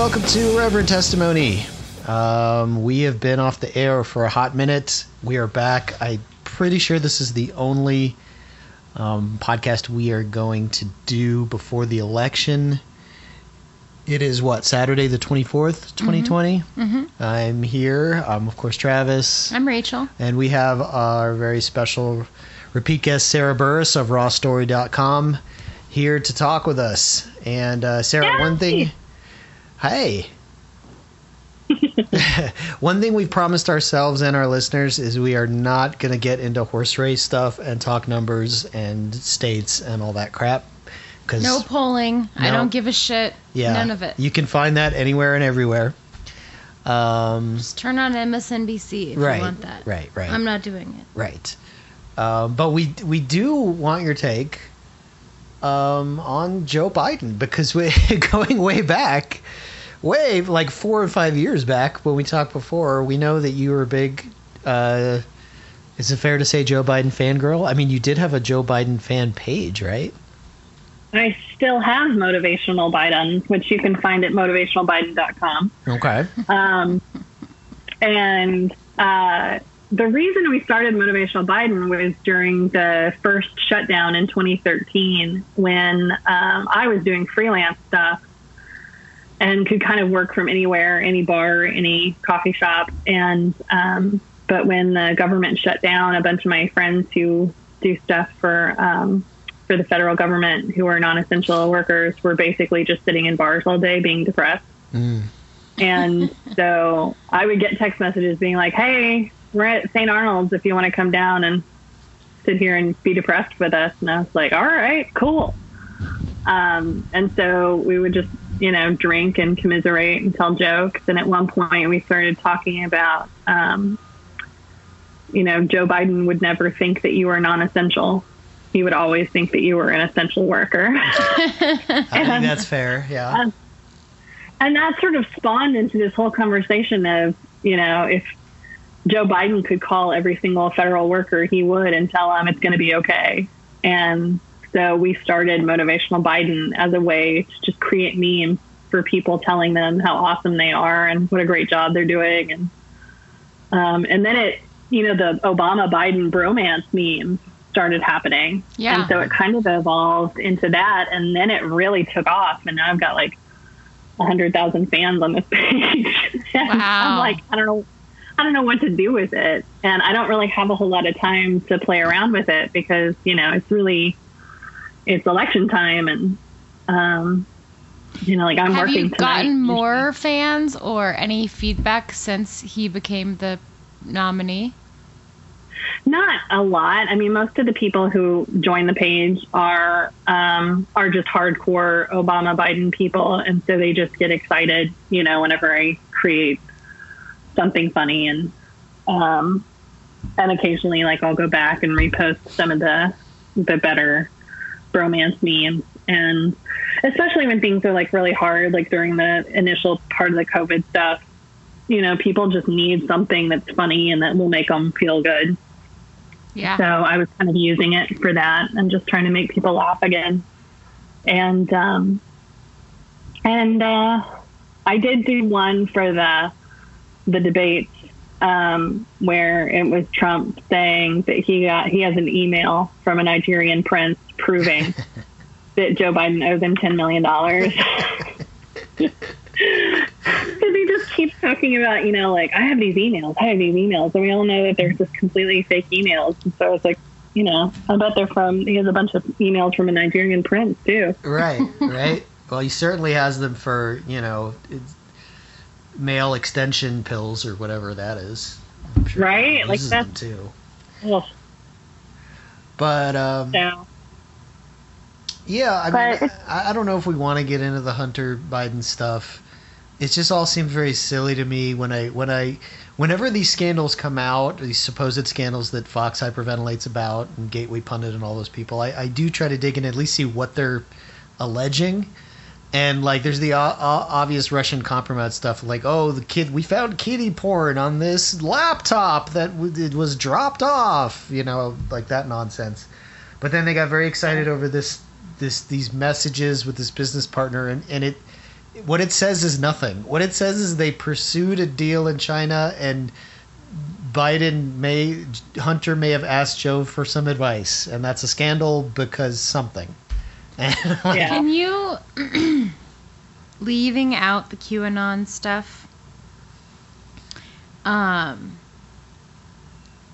welcome to Reverend Testimony. Um, we have been off the air for a hot minute. We are back. I'm pretty sure this is the only um, podcast we are going to do before the election. It is what Saturday the 24th, 2020. Mm-hmm. I'm here. I'm of course Travis, I'm Rachel. and we have our very special repeat guest Sarah Burris of RawStory.com here to talk with us. And uh, Sarah, one thing. Hey. one thing we've promised ourselves and our listeners is we are not going to get into horse race stuff and talk numbers and states and all that crap. Cause, No polling. I don't give a shit. yeah, None of it. You can find that anywhere and everywhere. Um, Just turn on MSNBC if right, you want that. right, right. I'm not doing it. Right. Um, but we we do want your take um, on Joe Biden because we're going way back, way like four or five years back when we talked before, we know that you were a big. Uh, is it fair to say Joe Biden fangirl? I mean, you did have a Joe Biden fan page, right? I still have Motivational Biden, which you can find at motivationalbiden.com. Okay. Um, and uh, the reason we started Motivational Biden was during the first shutdown in 2013 when um, I was doing freelance stuff and could kind of work from anywhere, any bar, any coffee shop. And um, but when the government shut down, a bunch of my friends who do stuff for um, for the federal government who are non-essential workers were basically just sitting in bars all day, being depressed. Mm. And so I would get text messages being like, "Hey, we're at St. Arnold's if you want to come down and sit here and be depressed with us." And I was like, "All right, cool." Um, and so we would just, you know, drink and commiserate and tell jokes. And at one point, we started talking about, um, you know, Joe Biden would never think that you were non-essential. He would always think that you were an essential worker. I think that's fair. Yeah. and that sort of spawned into this whole conversation of you know if joe biden could call every single federal worker he would and tell them it's going to be okay and so we started motivational biden as a way to just create memes for people telling them how awesome they are and what a great job they're doing and um, and then it you know the obama biden bromance memes started happening Yeah. and so it kind of evolved into that and then it really took off and now i've got like a hundred thousand fans on this page. And Wow. I'm like, I don't know, I don't know what to do with it, and I don't really have a whole lot of time to play around with it because you know it's really it's election time, and um, you know, like I'm Have working you tonight. gotten more fans or any feedback since he became the nominee? Not a lot. I mean, most of the people who join the page are um, are just hardcore Obama Biden people, and so they just get excited, you know, whenever I create something funny, and um, and occasionally, like I'll go back and repost some of the the better bromance memes, and especially when things are like really hard, like during the initial part of the COVID stuff. You know, people just need something that's funny and that will make them feel good. Yeah. So I was kind of using it for that and just trying to make people laugh again. And um, and uh, I did do one for the the debates um, where it was Trump saying that he got he has an email from a Nigerian prince proving that Joe Biden owes him ten million dollars. Because he just keeps talking about, you know, like I have these emails, I have these emails, and we all know that they're just completely fake emails. And so it's like, you know, I bet they're from. He has a bunch of emails from a Nigerian prince too. Right, right. well, he certainly has them for you know it's male extension pills or whatever that is. I'm sure Right? Like that too. Ugh, But um, so yeah, I But mean, I, I don't know if we want to get into the Hunter Biden stuff. It just all seems very silly to me when I when I whenever these scandals come out, these supposed scandals that Fox hyperventilates about and Gateway Pundit and all those people, I, I do try to dig in and at least see what they're alleging. And like, there's the obvious Russian compromise stuff, like, oh, the kid, we found kiddie porn on this laptop that w- it was dropped off, you know, like that nonsense. But then they got very excited over this, this, these messages with this business partner, and, and it, what it says is nothing. What it says is they pursued a deal in China and Biden may Hunter may have asked Joe for some advice, and that's a scandal because something. And like, Yeah. Can you leaving out the QAnon stuff? Um,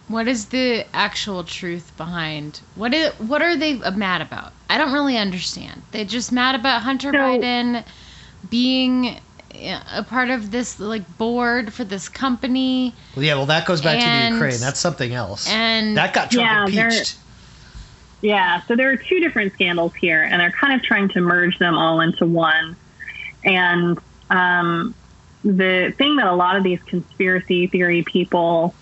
what is the actual truth behind what is what are they mad about? I don't really understand. They're just mad about Hunter So- Biden being a part of this like board for this company Well, yeah, well, that goes back to the Ukraine. That's something else. and that got Trump Yeah, they're- impeached. Yeah, so there are two different scandals here, and they're kind of trying to merge them all into one. And um, the thing that a lot of these conspiracy theory people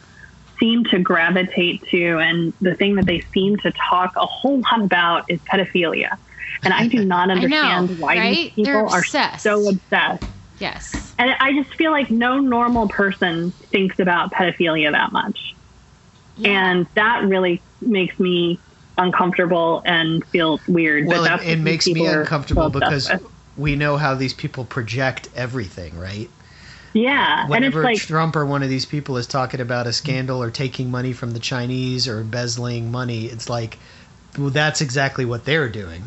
seem to gravitate to, and the thing that they seem to talk a whole lot about, is pedophilia. And I do not I know, understand why right? these people They're so obsessed. yes. And I just feel like no normal person thinks about pedophilia that much. And that really makes me uncomfortable and feel weird. Well, that it, that's it makes me uncomfortable because with. we know how these people project everything, right? yeah, and it's Whenever like Trump or one of these people is talking about a scandal or taking money from the Chinese or embezzling money, it's like, well, that's exactly what they're doing.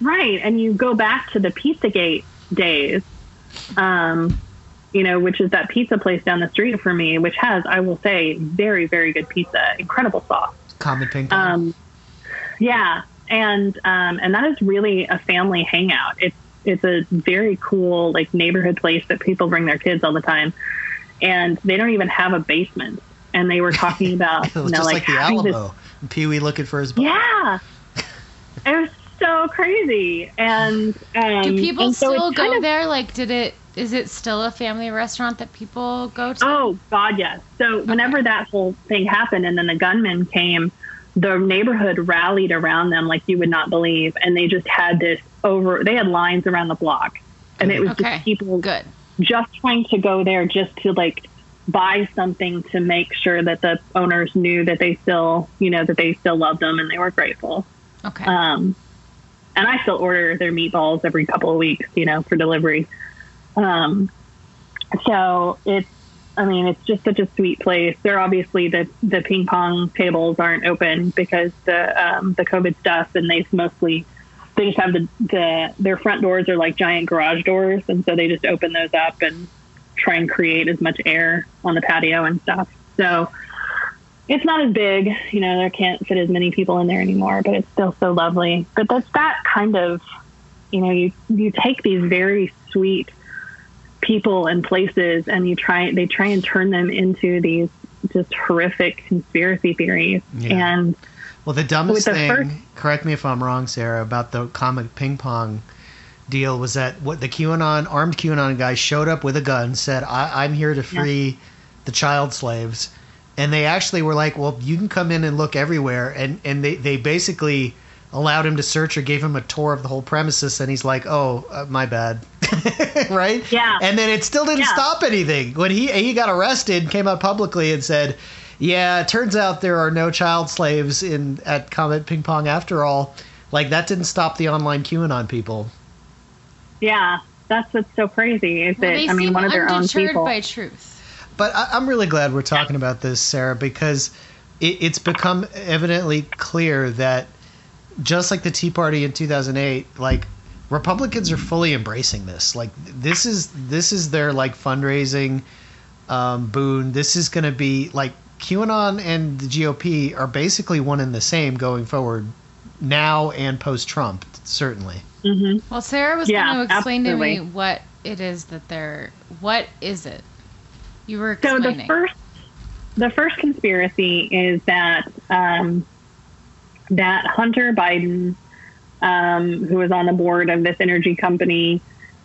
right, and you go back to the PizzaGate days, um, you know, which is that pizza place down the street for me, which has, I will say, very very good pizza, incredible sauce. Comet Ping Pong. Um, yeah, and um, and that is really a family hangout. It's it's a very cool like neighborhood place that people bring their kids all the time, and they don't even have a basement. And they were talking about you know just like, like, the Alamo. Pee Wee looking for his butt. yeah, it was so crazy. And um, Do people and so still go kind of- there? Like, did it? Is it still a family restaurant that people go to? Oh God, yes. So whenever that whole thing happened, and then the gunman came, the neighborhood rallied around them like you would not believe, and they just had this over. They had lines around the block, and it was Okay, just people good. just trying to go there just to like buy something to make sure that the owners knew that they still, you know, that they still loved them and they were grateful. Okay. Um, and I still order their meatballs every couple of weeks, you know, for delivery. Um, so it's, I mean, it's just such a sweet place. They're obviously the the ping pong tables aren't open because the um, the COVID stuff, and they've mostly they just have the, the their front doors are like giant garage doors, and so they just open those up and try and create as much air on the patio and stuff. So it's not as big, you know, there can't fit as many people in there anymore, but it's still so lovely. But that's that kind of, you know, you you take these very sweet people and places and you try they try and turn them into these just horrific conspiracy theories. Yeah. And Well, the dumbest the thing, first- correct me if I'm wrong, Sarah, about the Comet Ping Pong deal was that what the QAnon armed QAnon guy showed up with a gun, said, I, "I'm here to free the child slaves," and they actually were like, "Well, you can come in and look everywhere," and and they they basically allowed him to search or gave him a tour of the whole premises, and he's like, "Oh, uh, my bad." right? Yeah. And then it still didn't Yeah. stop anything. When he he got arrested, came out publicly and said, "Yeah, it turns out there are no child slaves in at Comet Ping Pong after all." Like that didn't stop the online QAnon people. yeah, that's what's so crazy is well, that I mean one of their own undeterred people. by truth. But I, I'm really glad we're talking about this, Sarah, because it, it's become evidently clear that just like the Tea Party in 2008, like Republicans are fully embracing this. Like this is this is their like fundraising um, boon. This is going to be like QAnon and the GOP are basically one and the same going forward, now and post Trump, certainly. hmm Well, Sarah was Yeah, going to explain to me what it is that they're. What is it? You were explaining. So explaining. the first, the first conspiracy is that um, that Hunter Biden, um, who was on the board of this energy company,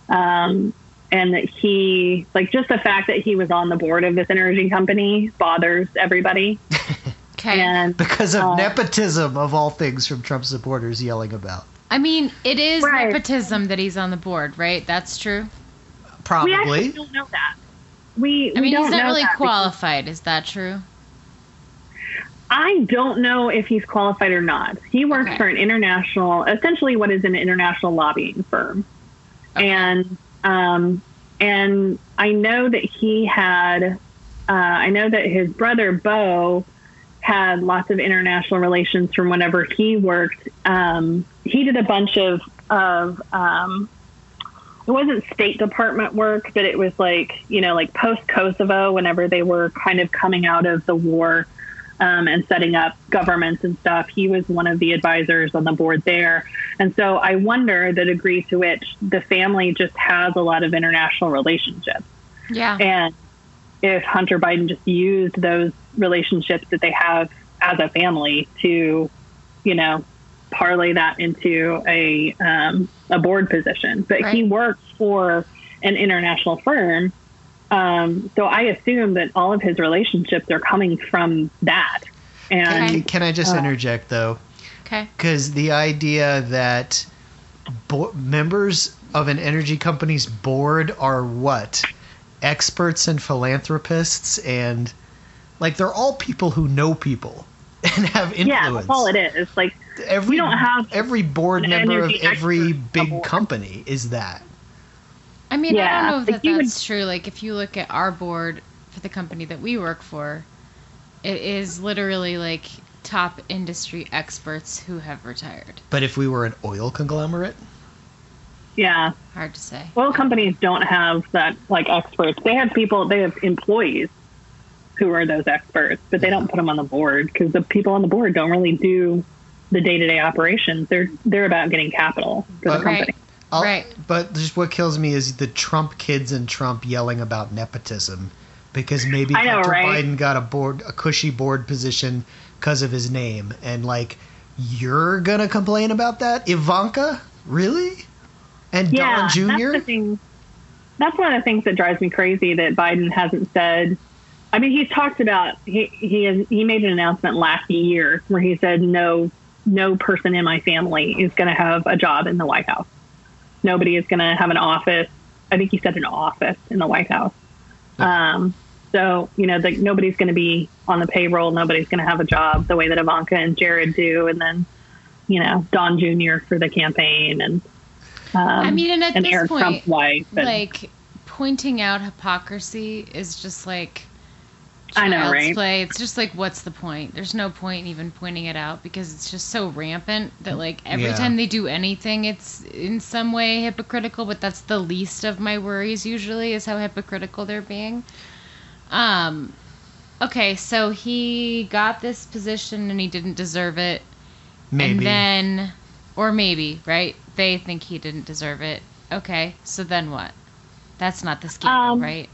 um, and that he, like, just the fact that he was on the board of this energy company bothers everybody. okay. And Because of Uh, nepotism, of all things, from Trump supporters yelling about. I mean, it is Right. nepotism that he's on the board, right? That's true. Probably. we Probably. actually don't know that. We, I we mean, don't he's not really that because- qualified. Is that true? I don't know if he's qualified or not. He works Okay. for an international, essentially what is an international lobbying firm. and um, and I know that he had. Uh, I know that his brother Beau had lots of international relations from whenever he worked. Um, he did a bunch of of um, it wasn't State Department work, but it was like you know like post Kosovo whenever they were kind of coming out of the war um, and setting up governments and stuff. He was one of the advisors on the board there, and so I wonder the degree to which the family just has a lot of international relationships. Yeah. And if Hunter Biden just used those relationships that they have as a family to, you know, parlay that into a um, a board position. But Right. he works for an international firm, um, so I assume that all of his relationships are coming from that. And Okay. Can I just Uh, interject though? Okay. Because the idea that bo- members of an energy company's board are what? Experts and philanthropists, and like they're all people who know people and have influence. yeah, that's all it is. Like Every, We don't have every board member of every big company is that. I mean, I don't know if like that you would- that's true. Like, if you look at our board for the company that we work for, it is literally like top industry experts who have retired. But if we were an oil conglomerate, yeah, Hard to say. oil companies don't have that like experts. They have people, they have employees who are those experts, but they don't put them on the board because the people on the board don't really do the day to day operations. They're they're about getting capital for the But- company. Right. I'll- Right. But just what kills me is the Trump kids and Trump yelling about nepotism because maybe know, Hunter right? Biden got a board, a cushy board position because of his name, and like you're gonna complain about that, Ivanka? Really? And Yeah, Don that's Jr. the thing. That's one of the things that drives me crazy that Biden hasn't said. I mean, he's talked about he he has, he made an announcement last year where he said no no person in my family is going to have a job in the White House. Nobody is going to have an office. I think he said an office in the White House. Um, so you know, like nobody's going to be on the payroll. Nobody's going to have a job the way that Ivanka and Jared do, and then you know Don Jr. for the campaign and. Um, I mean, and at and this Eric point, Trump's wife. And, like pointing out hypocrisy is just like I know, child's right? play. It's just like, what's the point? There's no point in even pointing it out because it's just so rampant that like every Yeah. time they do anything, it's in some way hypocritical. But that's the least of my worries. Usually, is how hypocritical they're being. Um, okay, so he got this position and he didn't deserve it. Maybe. And then, or maybe, right? They think he didn't deserve it. Okay, so then what? That's not the scandal, Um, right?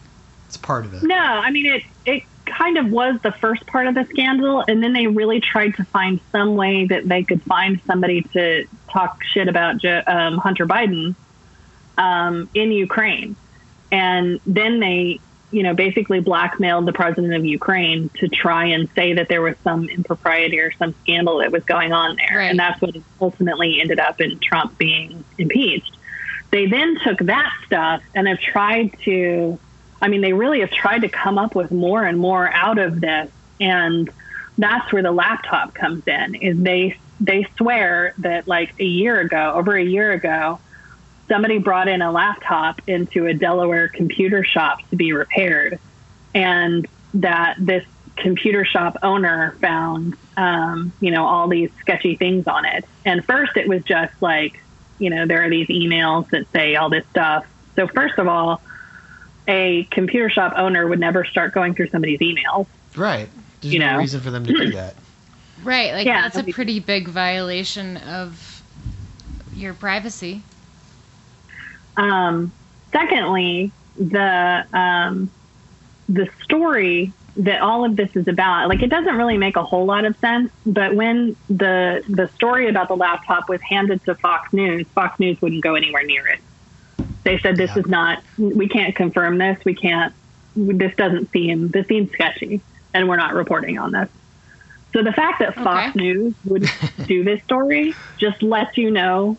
it's part of it. no, I mean it. It kind of was the first part of the scandal, and then they really tried to find some way that they could find somebody to talk shit about um, Hunter Biden um, in Ukraine, and then they, you know, basically blackmailed the president of Ukraine to try and say that there was some impropriety or some scandal that was going on there, Right. and that's what ultimately ended up in Trump being impeached. They then took that stuff and have tried to I mean, they really have tried to come up with more and more out of this, and that's where the laptop comes in. Is they they swear that like a year ago, over a year ago, somebody brought in a laptop into a Delaware computer shop to be repaired, and that this computer shop owner found, um, you know, all these sketchy things on it. And first, it was just like, you know, there are these emails that say all this stuff. So first of all a computer shop owner would never start going through somebody's emails. Right. There's You no know. reason for them to do that. Right, like yeah, that's a that'd be- pretty big violation of your privacy. Um, secondly, the um, the story that all of this is about, like it doesn't really make a whole lot of sense. But when the the story about the laptop was handed to Fox News, Fox News wouldn't go anywhere near it. They said this Yeah. is not. We can't confirm this. We can't. This doesn't seem. This seems sketchy, and we're not reporting on this. So the fact that Fox Okay. News would do this story just lets you know.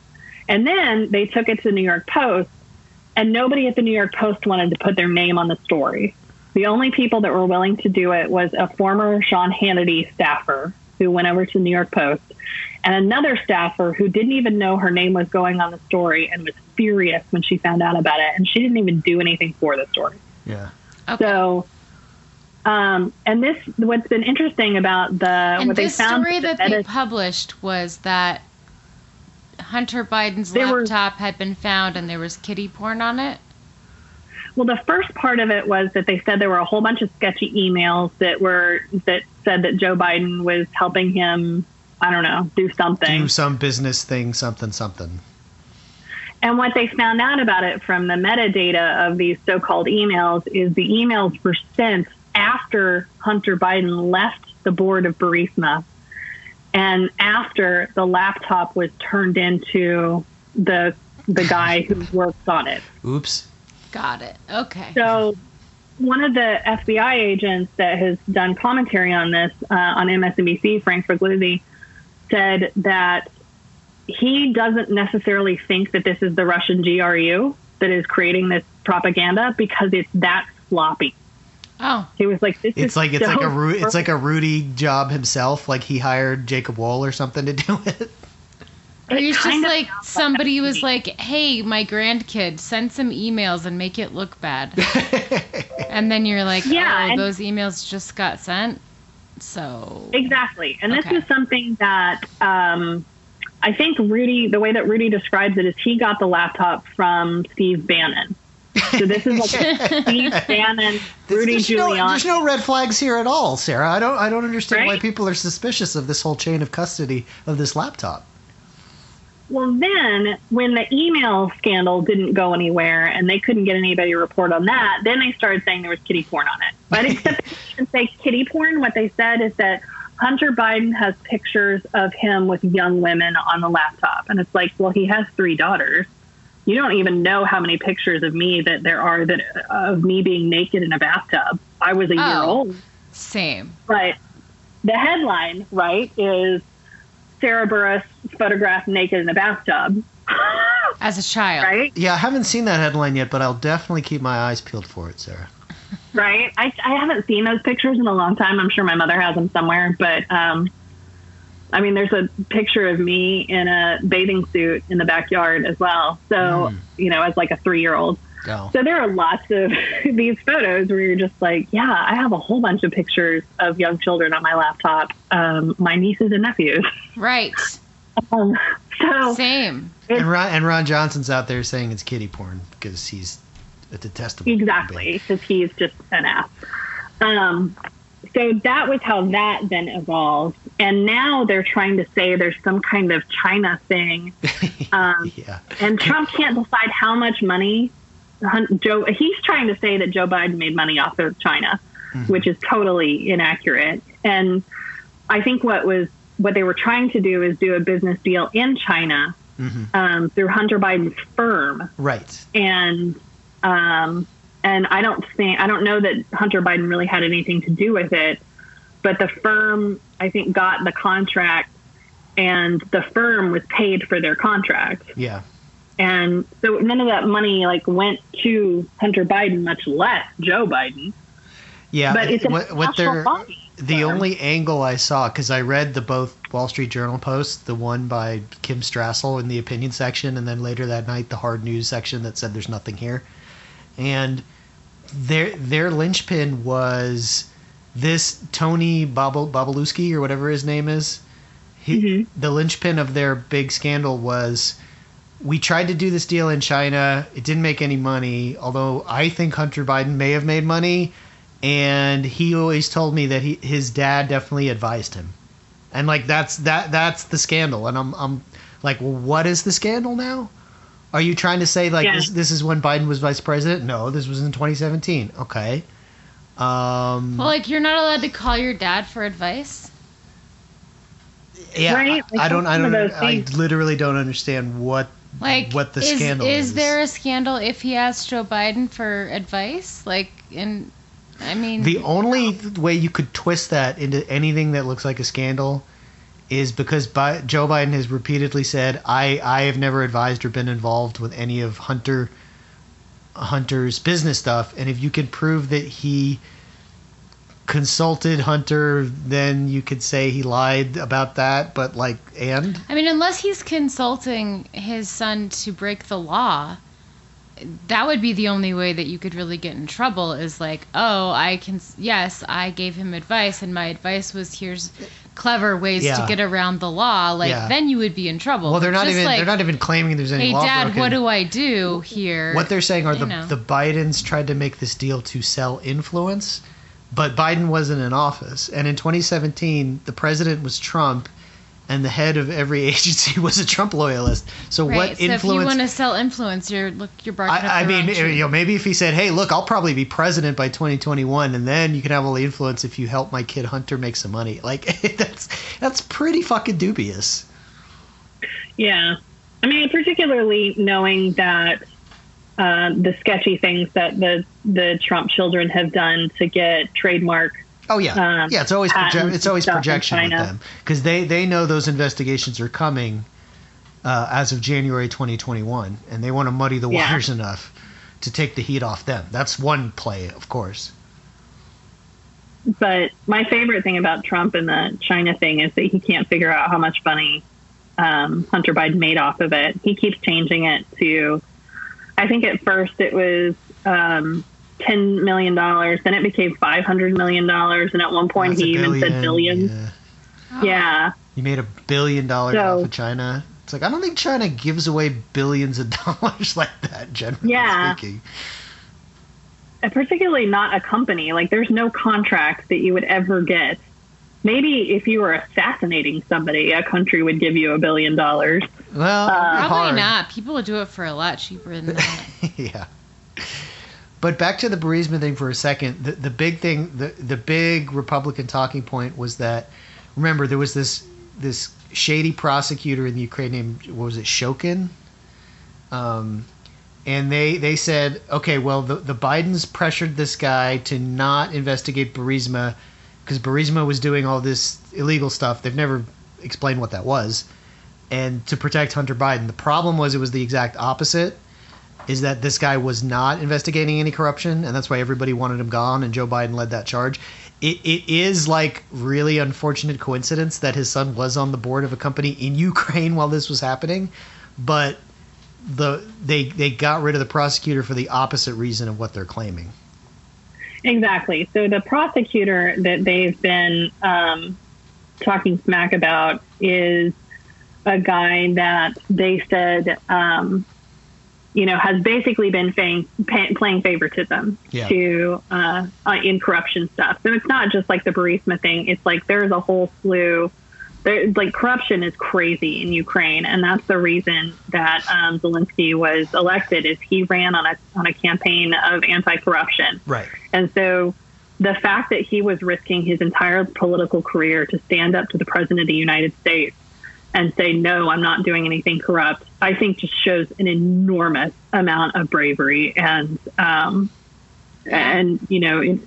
And then they took it to the New York Post, and nobody at the New York Post wanted to put their name on the story. The only people that were willing to do it was a former Sean Hannity staffer who went over to the New York Post, and another staffer who didn't even know her name was going on the story and was furious when she found out about it. And she didn't even do anything for the story. Yeah. Okay. So, um, and this, what's been interesting about the, and what they this found. story with that the they published was that Hunter Biden's They were- laptop had been found and there was kiddie porn on it. Well, the first part of it was that they said there were a whole bunch of sketchy emails that were that said that Joe Biden was helping him. I don't know, do something. Do some business thing, something, something. And what they found out about it from the metadata of these so-called emails is the emails were sent after Hunter Biden left the board of Burisma and after the laptop was turned into the the guy who works on it. Oops. Got it. Okay. So, one of the FBI agents that has done commentary on this uh, on MSNBC, Frank Figliuzzi, said that he doesn't necessarily think that this is the Russian GRU that is creating this propaganda because it's that sloppy. Oh, He was like, "This It's is like it's so like a Ru- it's like a Rudy job himself. Like he hired Jacob Wohl or something to do it. Or It it's just like somebody was me. like, "Hey, my grandkid, send some emails and make it look bad," and then you're like, Yeah, "Oh, those emails just got sent." So Exactly. And this Okay. is something that um, I think Rudy, the way that Rudy describes it is he got the laptop from Steve Bannon. So this is like Steve Bannon, Rudy there's, no, Giuliani. there's no red flags here at all, Sarah. I don't I don't understand why people are suspicious of this whole chain of custody of this laptop. Well, then when the email scandal didn't go anywhere and they couldn't get anybody to report on that, then they started saying there was kiddie porn on it. But except they didn't say kiddie porn. What they said is that Hunter Biden has pictures of him with young women on the laptop, and it's like, well, he has three daughters. You don't even know how many pictures of me that there are that uh, of me being naked in a bathtub. I was a year Oh. old. same. But the headline, right, is Sarah Burris photographed naked in a bathtub. As a child, right? Yeah, I haven't seen that headline yet, but I'll definitely keep my eyes peeled for it, Sarah. Right. I, I haven't seen those pictures in a long time. I'm sure my mother has them somewhere. But, um, I mean, there's a picture of me in a bathing suit in the backyard as well. So, Mm. you know, as like a three year old. Oh. So there are lots of these photos where you're just like, yeah, I have a whole bunch of pictures of young children on my laptop, um, my nieces and nephews. right? Um, so Same. And Ron, and Ron Johnson's out there saying it's kiddie porn because he's a detestable. Exactly, because he's just an ass. Um, so that was how that then evolved, and now they're trying to say there's some kind of China thing, um, yeah. and Trump can't decide how much money. Joe, he's trying to say that Joe Biden made money off of China, which is totally inaccurate. And I think what was what they were trying to do is do a business deal in China hmm um, through Hunter Biden's firm Right. and um, and I don't think I don't know that Hunter Biden really had anything to do with it, but the firm I think got the contract, and the firm was paid for their contract, Yeah. And so none of that money like went to Hunter Biden, much less Joe Biden. Yeah. But it's a what, what they're body the firm. only angle I saw because I read the both Wall Street Journal posts, the one by Kim Strassel in the opinion section, and then later that night the hard news section that said there's nothing here, and their their linchpin was this Tony Babalewski or whatever his name is. He, Mhm. The linchpin of their big scandal was we tried to do this deal in China. It didn't make any money, although I think Hunter Biden may have made money. And he always told me that he, his dad definitely advised him. And like that's that that's the scandal. And I'm I'm like, well, what is the scandal now? Are you trying to say like Yeah. this this is when Biden was vice president? No, this was in 2017. Okay. Um, Well, like you're not allowed to call your dad for advice. yeah, Right? I, I don't I don't I literally don't understand what Like, what the is, scandal is is. there a scandal if he asked Joe Biden for advice? Like, in, I mean, The only way you could twist that into anything that looks like a scandal is because Bi- Joe Biden has repeatedly said, "I I have never advised or been involved with any of Hunter Hunter's business stuff." And if you can prove that he consulted Hunter, then you could say he lied about that. But like, and I mean, unless he's consulting his son to break the law, that would be the only way that you could really get in trouble. Is like, oh, I can. Yes, I gave him advice, and my advice was here's clever ways Yeah. to get around the law. Like, Yeah. then you would be in trouble. well, they're But not even like, they're not even claiming there's any Hey, law Dad, broken. what do I do here? What they're saying are You the know. the Bidens tried to make this deal to sell influence, but Biden wasn't in office. And in 2017, the president was Trump, and the head of every agency was a Trump loyalist. So Right. what so if you want to sell influence, you're look, you're barking up I, I mean, wrong tree. you know, maybe if he said, "Hey, look, I'll probably be president by 2021, and then you can have all the influence if you help my kid Hunter make some money." Like that's that's pretty fucking dubious. Yeah. I mean, particularly knowing that uh, the sketchy things that the the Trump children have done to get trademark. Oh yeah, Um, yeah. It's always proje- it's always and stuff in projection with them because they they know those investigations are coming uh, as of January 2021, and they want to muddy the Yeah. waters enough to take the heat off them. That's one play, of course. But my favorite thing about Trump and the China thing is that he can't figure out how much money um, Hunter Biden made off of it. He keeps changing it to, I think at first it was um, $10 million, then it became $500 million, and at one point That's he even said billions. yeah. Oh. Yeah. You made a billion dollars So- off of China. It's like I don't think China gives away billions of dollars like that. Generally Yeah. speaking. Particularly not a company. Like there's no contract that you would ever get. Maybe if you were assassinating somebody, a country would give you a billion dollars. Well, Uh, Probably hard. not. People would do it for a lot cheaper than that. yeah. But back to the Burisma thing for a second. The the big thing, the the big Republican talking point was that remember there was this this shady prosecutor in the Ukraine named what was it Shokin, um, and they they said okay well the the Bidens pressured this guy to not investigate Burisma because Burisma was doing all this illegal stuff. They've never explained what that was, and to protect Hunter Biden. The problem was it was the exact opposite is that this guy was not investigating any corruption, and that's why everybody wanted him gone, and Joe Biden led that charge. It, it is like really unfortunate coincidence that his son was on the board of a company in Ukraine while this was happening, but the they they got rid of the prosecutor for the opposite reason of what they're claiming. Exactly. So the prosecutor that they've been um, talking smack about is a guy that they said, um, you know, has basically been paying, pay, playing favoritism Yeah. to uh, uh, in corruption stuff. So it's not just like the Burisma thing. It's like there's a whole slew. There, like corruption is crazy in Ukraine, and that's the reason that um, Zelensky was elected. Is he ran on a on a campaign of anti-corruption. Right. And so the fact that he was risking his entire political career to stand up to the president of the United States and say, no, I'm not doing anything corrupt, I think just shows an enormous amount of bravery. And, um, and, you know,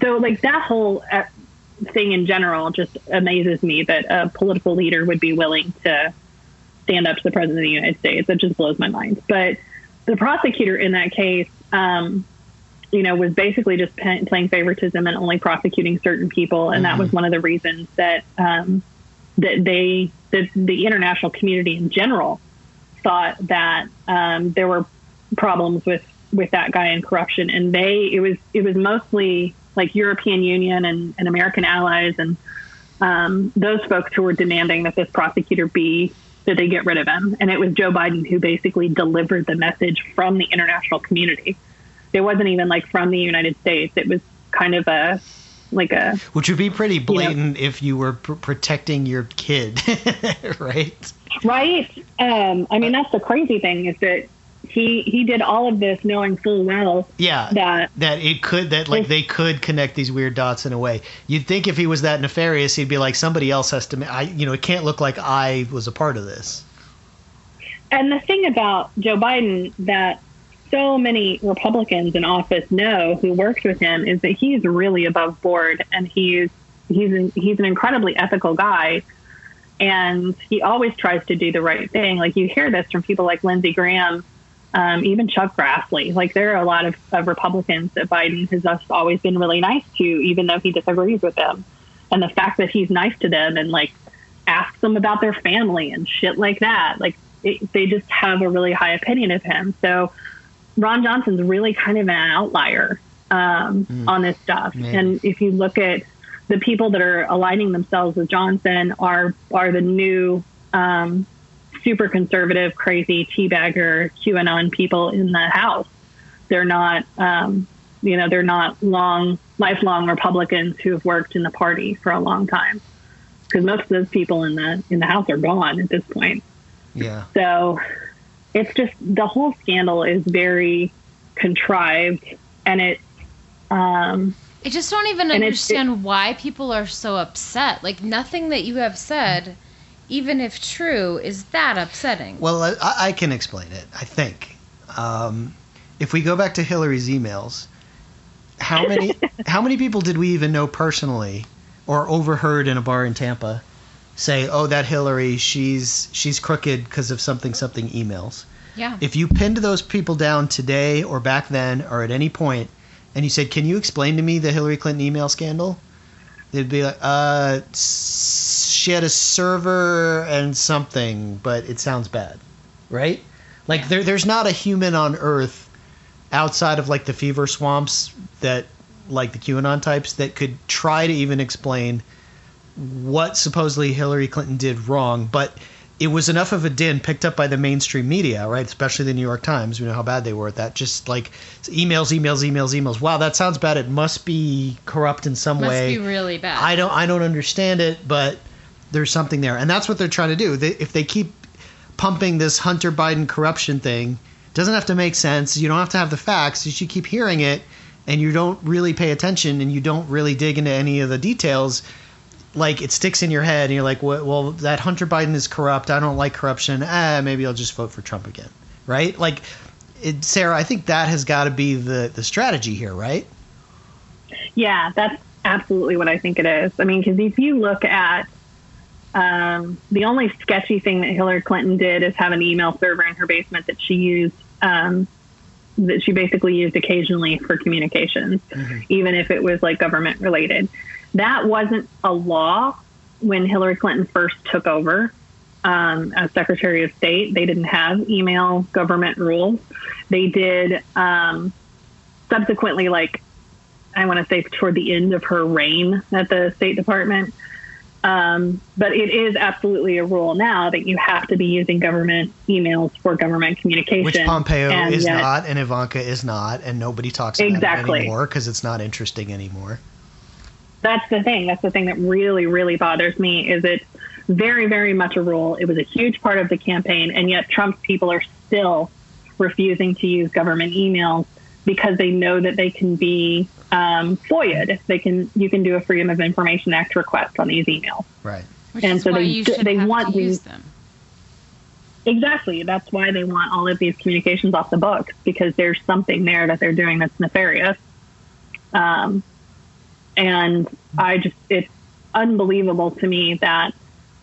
so like that whole uh, thing in general just amazes me that a political leader would be willing to stand up to the president of the United States. It just blows my mind. But the prosecutor in that case, um, you know, was basically just playing favoritism and only prosecuting certain people, and that was one of the reasons that um, that they, that the international community in general, thought that um, there were problems with with that guy and corruption, and they it was it was mostly like European Union and, and American allies and um, those folks who were demanding that this prosecutor be that they get rid of him, and it was Joe Biden who basically delivered the message from the international community it wasn't even like from the United States. It was kind of a like a Which would be pretty blatant if you were pr- protecting your kid, right? right. Um, I mean, that's the crazy thing is that he he did all of this knowing full well Yeah. that that it could that like they could connect these weird dots in a way. You'd think if he was that nefarious, he'd be like somebody else has to. I you know it can't look like I was a part of this. And the thing about Joe Biden that so many Republicans in office know who worked with him is that he's really above board and he's he's an, he's an incredibly ethical guy and he always tries to do the right thing. Like you hear this from people like Lindsey Graham um, even Chuck Grassley. Like there are a lot of, of Republicans that Biden has just always been really nice to, even though he disagrees with them. And the fact that he's nice to them and like asks them about their family and shit like that, like it, they just have a really high opinion of him. So Ron Johnson's really kind of an outlier um, mm. on this stuff. Man. And if you look at the people that are aligning themselves with Johnson are are the new um, super conservative, crazy teabagger QAnon people in the House. They're not, um, you know, they're not long, lifelong Republicans who have worked in the party for a long time. Because most of those people in the in the House are gone at this point. Yeah. So it's just the whole scandal is very contrived, and it. Um, I just don't even understand it, why people are so upset. Like nothing that you have said even if true, is that upsetting? Well, I, I can explain it. I think um, if we go back to Hillary's emails, how many how many people did we even know personally or overheard in a bar in Tampa say, "Oh, that Hillary, she's she's crooked because of something something emails." Yeah. If you pinned those people down today or back then or at any point, and you said, "Can you explain to me the Hillary Clinton email scandal?" They'd be like, "Uh." she had a server and something, but it sounds bad, right? Like there, there's not a human on Earth outside of like the fever swamps that like the QAnon types that could try to even explain what supposedly Hillary Clinton did wrong, but it was enough of a din picked up by the mainstream media, right? Especially the New York Times. We know how bad they were at that. Just like emails, emails, emails, emails. Wow, that sounds bad. It must be corrupt in some must way. Must be really bad. I don't, I don't understand it, but there's something there, and that's what they're trying to do. They, if they keep pumping this Hunter Biden corruption thing, doesn't have to make sense. You don't have to have the facts. You should keep hearing it, and you don't really pay attention, and you don't really dig into any of the details. Like it sticks in your head, and you're like, well, well that Hunter Biden is corrupt. I don't like corruption. Ah, maybe I'll just vote for Trump again, right? Like, it, Sarah, I think that has got to be the the strategy here, right? Yeah, that's absolutely what I think it is. I mean, because if you look at um, the only sketchy thing that Hillary Clinton did is have an email server in her basement that she used, um, that she basically used occasionally for communications, mm-hmm. even if it was like government related. That wasn't a law when Hillary Clinton first took over um, as Secretary of State. They didn't have email government rules. They did um, subsequently, like I want to say toward the end of her reign at the State Department um, but it is absolutely a rule now that you have to be using government emails for government communication. Which Pompeo and is yet, not, and Ivanka is not, and nobody talks about exactly. it anymore because it's not interesting anymore. That's the thing. That's the thing that really, really bothers me. Is it's very, very much a rule. It was a huge part of the campaign, and yet Trump's people are still refusing to use government emails because they know that they can be um, FOIA'd. They can you can do a Freedom of Information Act request on these emails. Right. Which and so they they want these. Them. Exactly. That's why they want all of these communications off the books because there's something there that they're doing that's nefarious. Um, and I just it's unbelievable to me that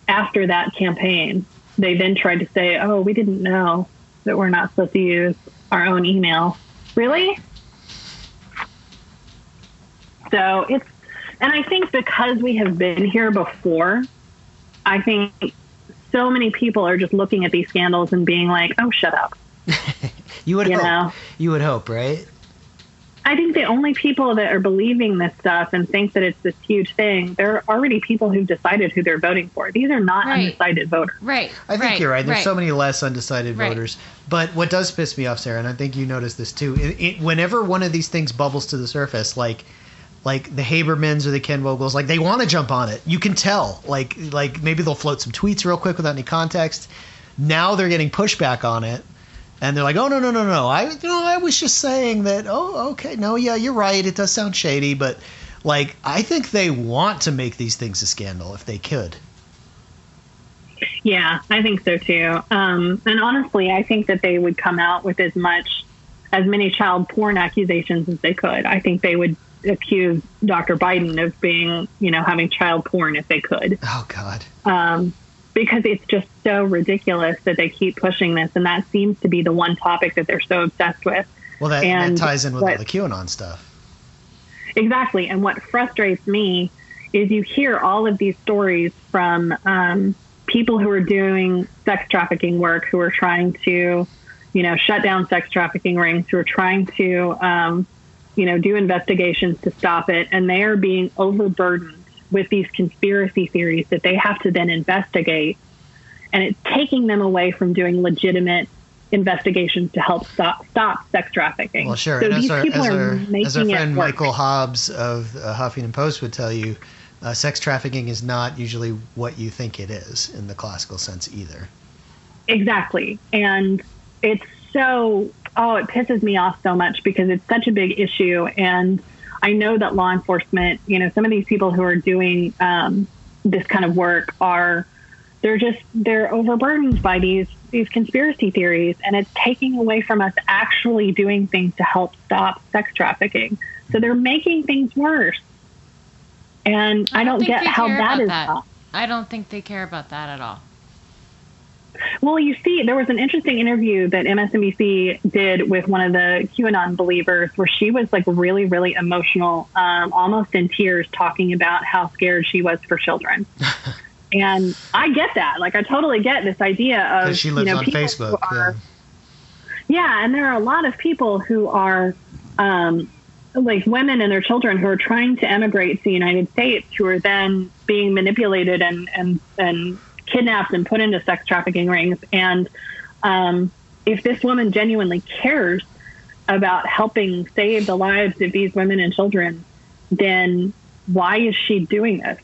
after that campaign, they then tried to say, "Oh, we didn't know that we're not supposed to use our own email." Really? So it's, and I think because we have been here before, I think so many people are just looking at these scandals and being like, "Oh, shut up." you would you hope. Know? You would hope, right? I think the only people that are believing this stuff and think that it's this huge thing, there are already people who've decided who they're voting for. These are not right. undecided voters. Right. I think right. you're right. There's right. so many less undecided voters. But what does piss me off, Sarah, and I think you noticed this too, it, it, whenever one of these things bubbles to the surface, like like the Habermans or the Ken Vogels, like they want to jump on it. You can tell. Like like maybe they'll float some tweets real quick without any context. Now they're getting pushback on it, and they're like, "Oh no no no no! I you know I was just saying that. Oh okay, no yeah you're right. It does sound shady, but like I think they want to make these things a scandal if they could." Yeah, I think so too. Um, and honestly, I think that they would come out with as much as many child porn accusations as they could. I think they would accuse Dr. Biden of being, you know, having child porn if they could. Oh God. Um, because it's just so ridiculous that they keep pushing this, and that seems to be the one topic that they're so obsessed with. Well, that, that ties in with what- all the QAnon stuff. Exactly. And what frustrates me is you hear all of these stories from um, people who are doing sex trafficking work, who are trying to, you know, shut down sex trafficking rings, who are trying to, um, you know, do investigations to stop it, and they are being overburdened with these conspiracy theories that they have to then investigate, and it's taking them away from doing legitimate investigations to help stop stop sex trafficking. Well, sure. So and as these our, people as are our, making as our friend it work. Michael Hobbs of uh, Huffington Post would tell you, uh, sex trafficking is not usually what you think it is in the classical sense either. Exactly. And it's so, oh, it pisses me off so much because it's such a big issue. And I know that law enforcement, you know, some of these people who are doing um, this kind of work are, they're just, they're overburdened by these, these conspiracy theories. And it's taking away from us actually doing things to help stop sex trafficking. So they're making things worse. And I, don't, think get how that is that. I don't think they care about that at all. Well, you see, there was an interesting interview that MSNBC did with one of the QAnon believers where she was like really, really emotional, um, almost in tears, talking about how scared she was for children. and I get that. Like, I totally get this idea of Because she lives you know, on Facebook. are- yeah. yeah, and there are a lot of people who are um, like women and their children who are trying to emigrate to the United States who are then being manipulated and and and kidnapped and put into sex trafficking rings. And um, if this woman genuinely cares about helping save the lives of these women and children, then why is she doing this?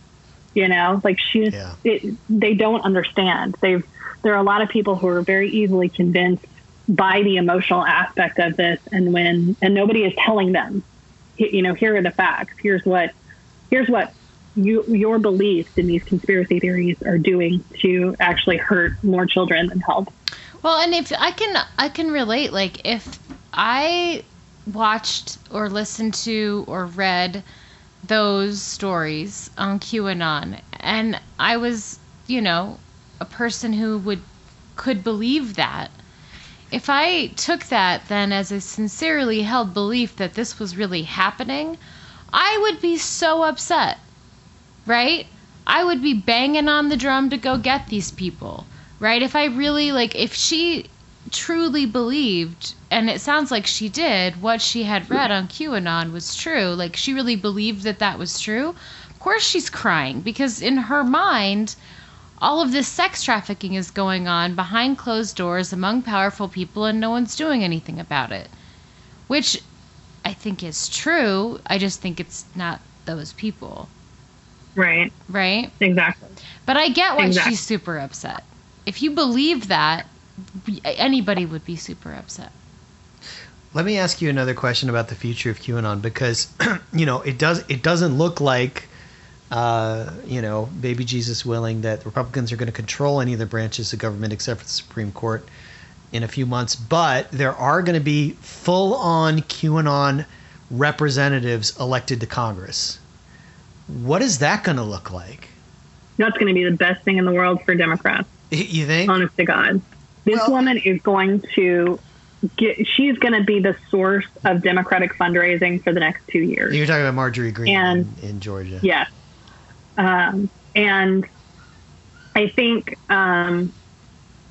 You know, like she's Yeah. it, they don't understand. They've there are a lot of people who are very easily convinced by the emotional aspect of this, and when and nobody is telling them, you know, here are the facts. Here's what here's what you your beliefs in these conspiracy theories are doing to actually hurt more children than help. Well, and if I can, I can relate. Like if I watched or listened to or read those stories on QAnon, and I was, you know, a person who would could believe that. If I took that then as a sincerely held belief that this was really happening, I would be so upset right? I would be banging on the drum to go get these people, right? If I really like, if she truly believed, and it sounds like she did, what she had read on QAnon was true, like she really believed that that was true, of course she's crying because in her mind, all of this sex trafficking is going on behind closed doors among powerful people and no one's doing anything about it. Which I think is true. I just think it's not those people, Right. right? Exactly. But I get why Exactly. she's super upset. If you believe that, anybody would be super upset. Let me ask you another question about the future of QAnon because you know it does it doesn't look like uh, you know baby Jesus willing that Republicans are going to control any of the branches of government except for the Supreme Court in a few months, but there are going to be full on QAnon representatives elected to Congress. What is that going to look like? That's going to be the best thing in the world for Democrats. You think? honest to God. This Well- woman is going to get, she's going to be the source of Democratic fundraising for the next two years. You're talking about Marjorie Greene And- in, in Georgia. Yes. Um, and I think, um,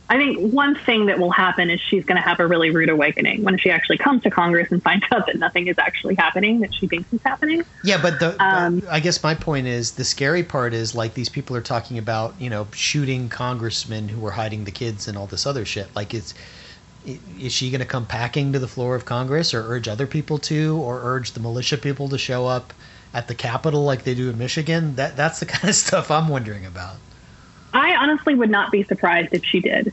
I think one thing that will happen is she's going to have a really rude awakening when she actually comes to Congress and finds out that nothing is actually happening that she thinks is happening. Yeah, but the, Um, I guess my point is the scary part is like these people are talking about, you know, shooting congressmen who were hiding the kids and all this other shit. Like, it's is she going to come packing to the floor of Congress or urge other people to, or urge the militia people to show up at the Capitol like they do in Michigan? That that's the kind of stuff I'm wondering about. I honestly would not be surprised if she did.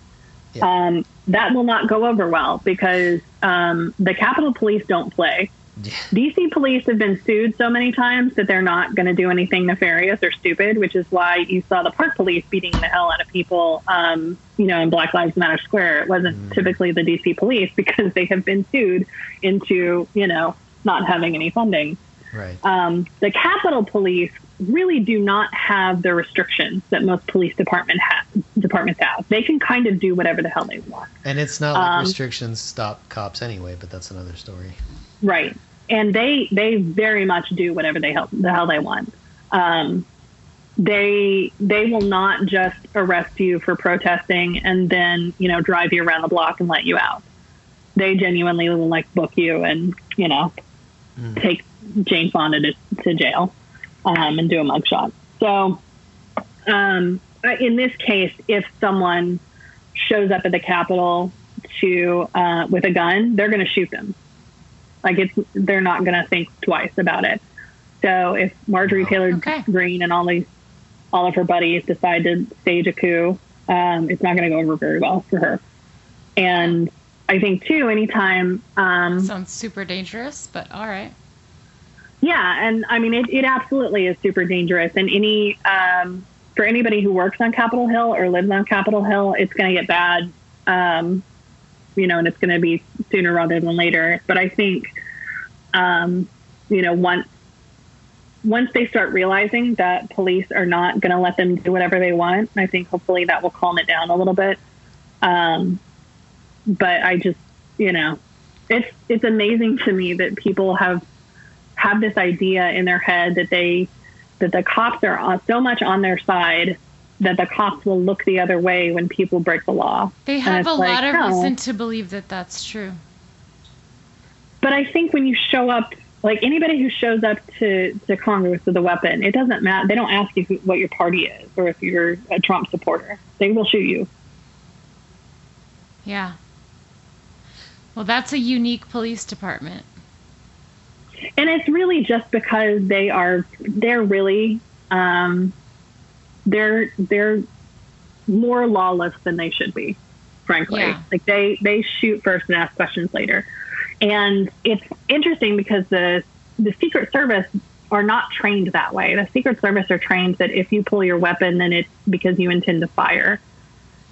Yeah. Um, that will not go over well because um, the Capitol Police don't play. Yeah. DC police have been sued so many times that they're not going to do anything nefarious or stupid, which is why you saw the park police beating the hell out of people, um, you know, in Black Lives Matter Square. It wasn't typically the DC police because they have been sued into, you know, not having any funding. Right. Um, the Capitol Police really do not have the restrictions that most police department ha- departments have. They can kind of do whatever the hell they want. And it's not like Um, restrictions stop cops anyway, but that's another story. Right. And they they very much do whatever they hell, the hell they want. Um, they they will not just arrest you for protesting and then you know drive you around the block and let you out. They genuinely will like book you and you know Mm. take Jane Fonda to, to jail um, and do a mugshot. So um, in this case, if someone shows up at the Capitol to uh, with a gun, they're going to shoot them. Like it's they're not going to think twice about it. So if Marjorie Taylor Okay. Greene and all these all of her buddies decide to stage a coup, um, it's not going to go over very well for her. And I think too, anytime um, Sounds super dangerous, but all right. Yeah, and I mean it, it absolutely is super dangerous. And any um, for anybody who works on Capitol Hill or lives on Capitol Hill, it's going to get bad. Um, you know, and it's going to be sooner rather than later. But I think, um, you know, once once they start realizing that police are not going to let them do whatever they want, I think hopefully that will calm it down a little bit. Um, but I just, you know, it's it's amazing to me that people have have this idea in their head that they that the cops are on, so much on their side that the cops will look the other way when people break the law. They have a like, lot of no. reason to believe that that's true. But I think when you show up, like anybody who shows up to, to Congress with a weapon, it doesn't matter. They don't ask you who, what your party is or if you're a Trump supporter. They will shoot you. Yeah. Well, that's a unique police department. And it's really just because they are they're really um, they're they're more lawless than they should be frankly. Yeah. like they they shoot first and ask questions later. And it's interesting because the the secret service are not trained that way. The secret service are trained that if you pull your weapon then it's because you intend to fire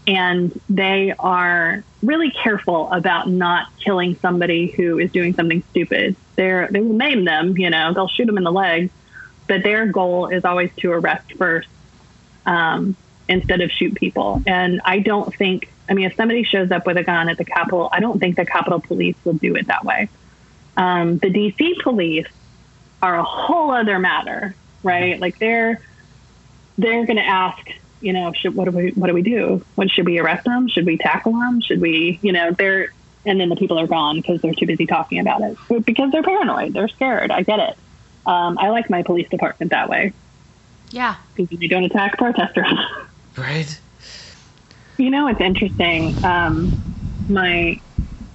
and they are really careful about not killing somebody who is doing something stupid. They're they will name them, you know, they'll shoot them in the leg, but their goal is always to arrest first um, instead of shoot people. And I don't think, I mean, if somebody shows up with a gun at the Capitol, I don't think the Capitol Police will do it that way. Um, the DC Police are a whole other matter, right? Like they're they're going to ask, you know, should what do we what do we do? What should we arrest them? Should we tackle them? Should we, you know, they're and then the people are gone because they're too busy talking about it But because they're paranoid. They're scared. I get it. Um, I like my police department that way Yeah. because they don't attack protesters. Right? You know, it's interesting. Um, my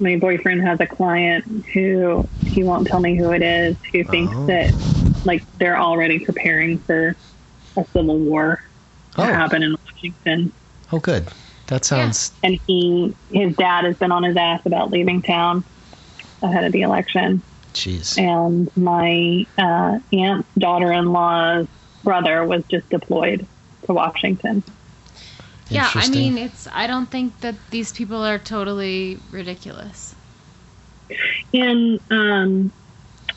my boyfriend has a client who he won't tell me who it is. Who thinks Oh. that like they're already preparing for a civil war to Oh. happen in Washington. Oh, good. That sounds. And he his dad has been on his ass about leaving town ahead of the election. Jeez. And my uh, aunt's daughter-in-law's brother was just deployed to Washington. Yeah, I mean, it's. I don't think that these people are totally ridiculous. in um,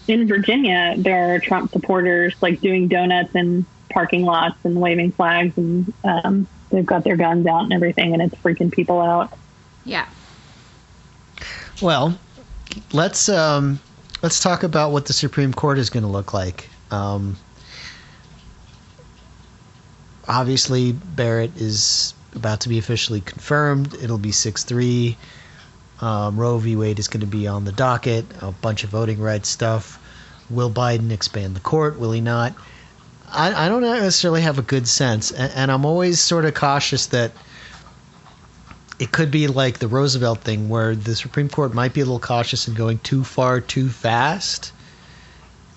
in Virginia, there are Trump supporters like doing donuts in parking lots and waving flags, and um, they've got their guns out and everything, and it's freaking people out. Yeah. Well, let's um, let's talk about what the Supreme Court is going to look like. Um, obviously, Barrett is about to be officially confirmed. It'll be six three. Um, Roe v. Wade is going to be on the docket. A bunch of voting rights stuff. Will Biden expand the court? Will he not? I, I don't necessarily have a good sense, and, and I'm always sort of cautious that it could be like the Roosevelt thing where the Supreme Court might be a little cautious in going too far too fast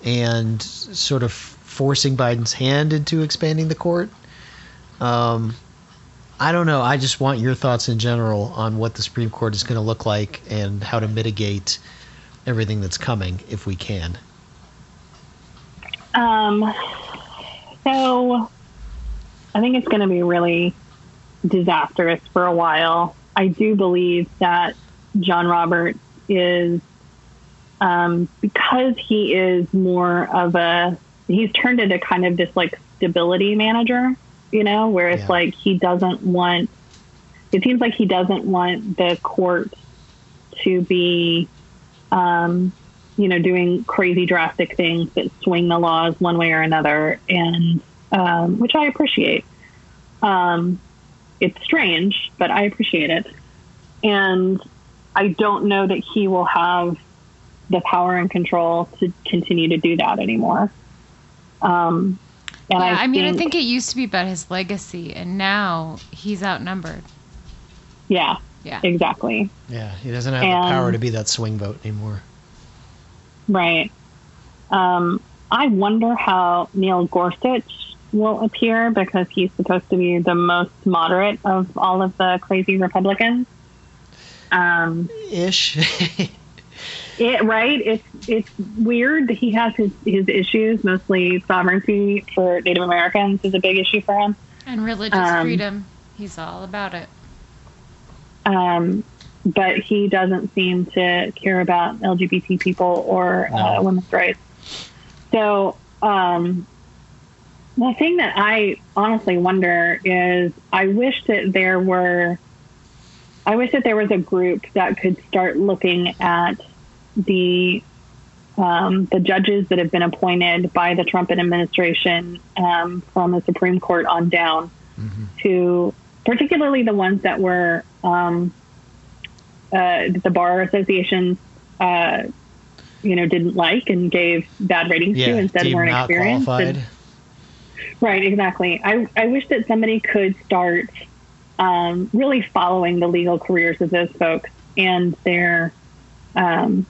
and sort of forcing Biden's hand into expanding the court. Um, I don't know. I just want your thoughts in general on what the Supreme Court is going to look like and how to mitigate everything that's coming if we can. Um, so I think it's going to be really disastrous for a while. I do believe that John Roberts is um, because he is more of a he's turned into kind of this like stability manager, you know, where it's Yeah. like he doesn't want. It seems like he doesn't want the court to be, um, you know, doing crazy drastic things that swing the laws one way or another, and um, which I appreciate. Um, it's strange, but I appreciate it, and I don't know that he will have the power and control to continue to do that anymore. Um, and yeah, I, I mean, think, I think it used to be about his legacy, and now he's outnumbered. yeah, Yeah. exactly. Yeah, he doesn't have And- the power to be that swing vote anymore. Right. Um, I wonder how Neil Gorsuch will appear because he's supposed to be the most moderate of all of the crazy Republicans. Um, Ish. it, right? It's it's weird. He has his, his issues. Mostly sovereignty for Native Americans is a big issue for him. And religious Um, freedom. He's all about it. um, but he doesn't seem to care about LGBT people or uh, women's rights. So um, the thing that I honestly wonder is, I wish that there were, I wish that there was a group that could start looking at the um, the judges that have been appointed by the Trump administration um, from the Supreme Court on down to particularly the ones that were um, uh, the bar association, uh, you know, didn't like and gave bad ratings yeah, to instead weren't not experienced. And- right, exactly. I, I wish that somebody could start um, really following the legal careers of those folks and their um,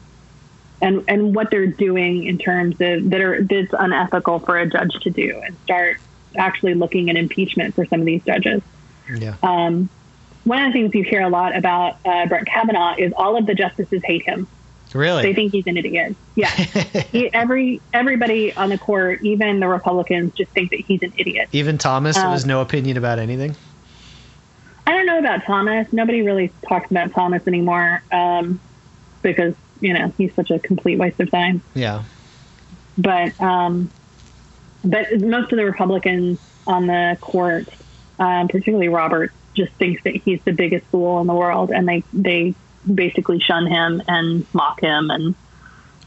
and and what they're doing in terms of that are that's unethical for a judge to do and start actually looking at impeachment for some of these judges. Yeah. Um, one of the things you hear a lot about uh, Brett Kavanaugh is all of the justices hate him. Really? They think he's an idiot. Yeah, he, every everybody on the court, even the Republicans, just think that he's an idiot. Even Thomas Uh, has no opinion about anything. I don't know about Thomas. Nobody really talks about Thomas anymore um, because you know he's such a complete waste of time. Yeah. but um, but most of the Republicans on the court, um, particularly Roberts, just thinks that he's the biggest fool in the world, and they they basically shun him and mock him. And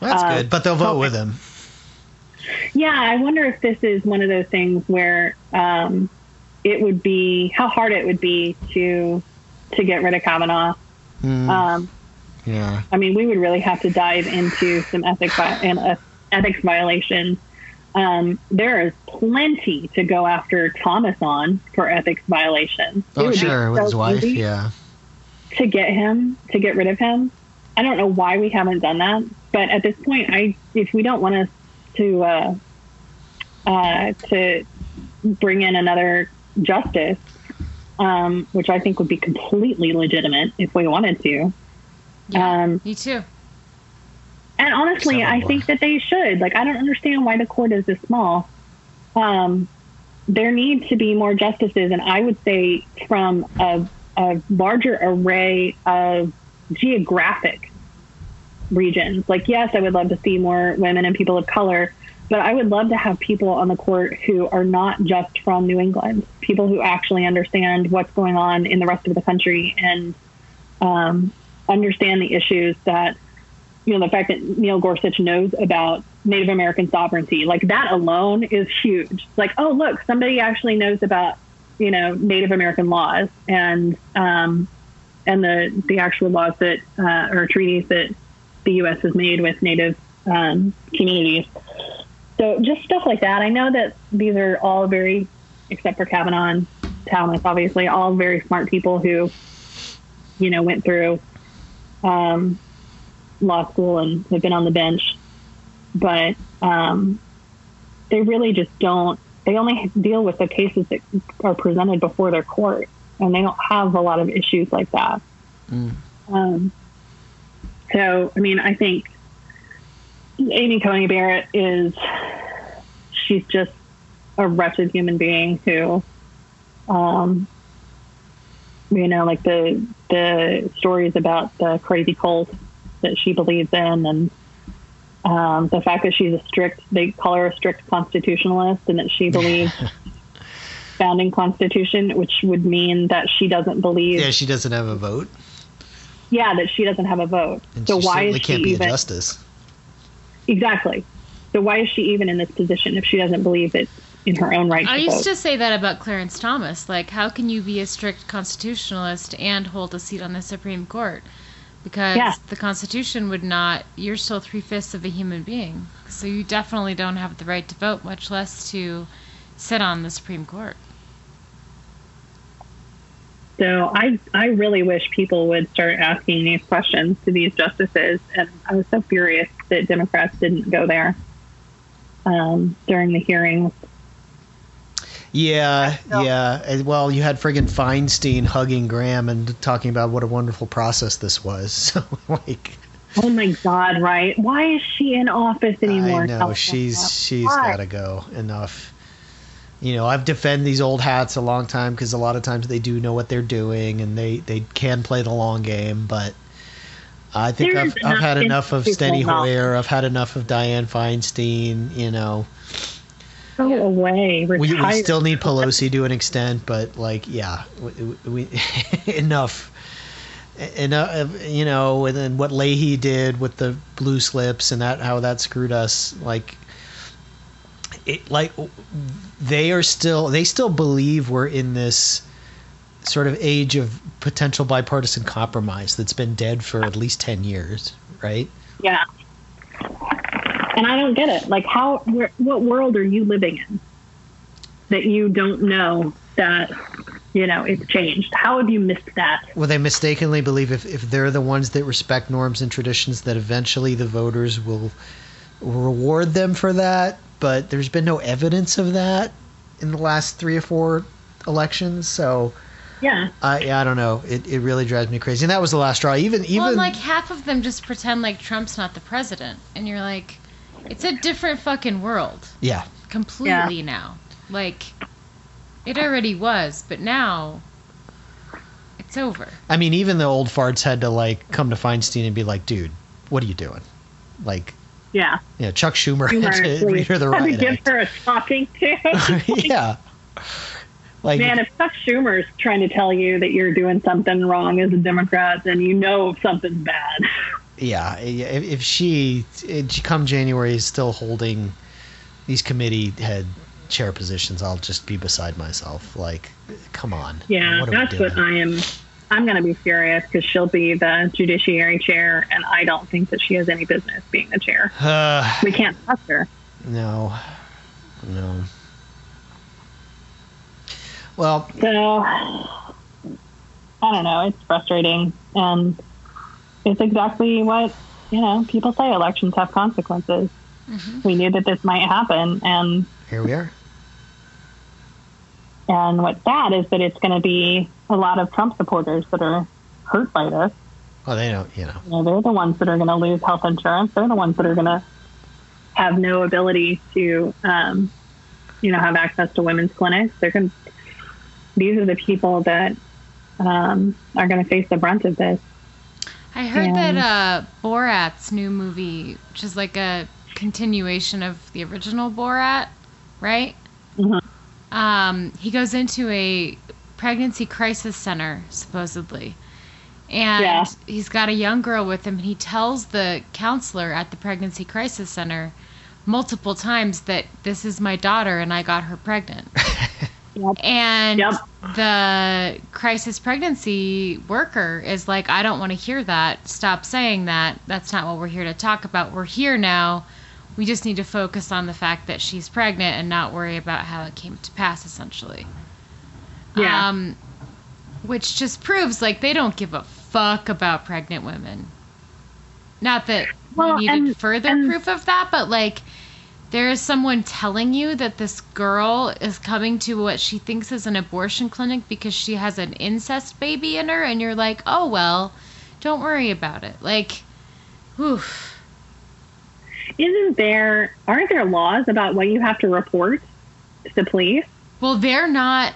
That's Uh, good, but they'll vote with him. yeah, I wonder if this is one of those things where um, it would be how hard it would be to to get rid of Kavanaugh. Mm, Um, yeah. I mean, we would really have to dive into some ethics and ethics violations. Um, there is plenty to go after Thomas on for ethics violations. Oh, sure, with so his wife. Yeah. To get him, to get rid of him. I don't know why we haven't done that, but at this point, I if we don't want us to uh, uh, to bring in another justice, um, which I think would be completely legitimate if we wanted to. Yeah. Um, Me too. And honestly, I think that they should. Like, I don't understand why the court is this small. Um, there need to be more justices, and I would say from a, a larger array of geographic regions. Like, yes, I would love to see more women and people of color, but I would love to have people on the court who are not just from New England, people who actually understand what's going on in the rest of the country and um, understand the issues that you know, the fact that Neil Gorsuch knows about Native American sovereignty, like that alone is huge. Like, oh, look, somebody actually knows about, you know, Native American laws and um, and the the actual laws that uh, or treaties that the U.S. has made with Native um, communities. So just stuff like that. I know that these are all very, except for Kavanaugh and Thomas, obviously, all very smart people who, you know, went through. Um, law school and have been on the bench, but um, they really just don't. They only deal with the cases that are presented before their court, and they don't have a lot of issues like that. Mm. Um, so, I mean, I think Amy Coney Barrett is she's just a wretched human being who, um, you know, like the the stories about the crazy cult that she believes in and um, the fact that she's a strict, they call her a strict constitutionalist, and that she believes founding constitution, which would mean that she doesn't believe. Yeah, she doesn't have a vote. Yeah, that she doesn't have a vote. And so she why is she can't be even a justice. exactly? So why is she even in this position if she doesn't believe it in her own right I to used vote? to say that about Clarence Thomas. Like, how can you be a strict constitutionalist and hold a seat on the Supreme Court? Because Yeah. the Constitution would not. You're still three fifths of a human being, so you definitely don't have the right to vote, much less to sit on the Supreme Court. So I, I really wish people would start asking these questions to these justices, and I was so furious that Democrats didn't go there um, during the hearings. Yeah, yeah. Well, you had friggin' Feinstein hugging Graham and talking about what a wonderful process this was. So, like, Oh my God! Right? Why is she in office anymore? I know she's she's Why? got to go. Enough. You know, I've defended these old hats a long time because a lot of times they do know what they're doing and they they can play the long game. But I think I've, I've had enough of Steny. Hoyer. I've had enough of Diane Feinstein. You know, Go away. we, we still need Pelosi to an extent, but like, yeah, we, we enough. And uh, you know, and then what Leahy did with the blue slips and that how that screwed us. Like, it like they are still they still believe we're in this sort of age of potential bipartisan compromise that's been dead for at least ten years, right? Yeah. And I don't get it. Like, how? Where, what world are you living in that you don't know that you know it's changed? How have you missed that? Well, they mistakenly believe if, if they're the ones that respect norms and traditions, that eventually the voters will reward them for that. But there's been no evidence of that in the last three or four elections. So Yeah. I I don't know. It, it really drives me crazy. And that was the last straw. Even even well, and, like half of them just pretend like Trump's not the president, and you're like, it's a different fucking world yeah. completely now. Like, it already was, but now it's over. I mean, even the old farts had to like come to Feinstein and be like, dude, what are you doing? Like, Yeah. you know, Chuck Schumer You had to read her the had riot give act. her a talking to. yeah. Like Man, if Chuck Schumer's trying to tell you that you're doing something wrong as a Democrat, then you know something's bad. yeah, if, if she, if come January, is still holding these committee head chair positions, I'll just be beside myself. Like, come on. Yeah, What that's what? I am. I'm going to be furious because she'll be the judiciary chair, and I don't think that she has any business being the chair. Uh, We can't trust her. no, no. Well, So I don't know. It's frustrating, and it's exactly what you know. People say elections have consequences. We knew that this might happen, and here we are. and what's sad is that it's going to be a lot of Trump supporters that are hurt by this. Well, they don't, you know. You know, they're the ones that are going to lose health insurance. They're the ones that are going to have no ability to, um, you know, have access to women's clinics. They're going. These are the people that um, are going to face the brunt of this. I heard Yeah. that uh, Borat's new movie, which is like a continuation of the original Borat, right? Mhm. Um, he goes into a pregnancy crisis center, supposedly. And Yeah. he's got a young girl with him, and he tells the counselor at the pregnancy crisis center multiple times that this is my daughter and I got her pregnant. Yep. And Yep. the crisis pregnancy worker is like, I don't want to hear that. Stop saying that. That's not what we're here to talk about. We're here now. We just need to focus on the fact that she's pregnant and not worry about how it came to pass, essentially. Yeah. Um, which just proves like they don't give a fuck about pregnant women. Not that Well, we needed and- further and- proof of that, but like there is someone telling you that this girl is coming to what she thinks is an abortion clinic because she has an incest baby in her, and you're like, oh well, don't worry about it. Like, oof. Isn't there? Aren't there laws about what you have to report to police? Well, they're not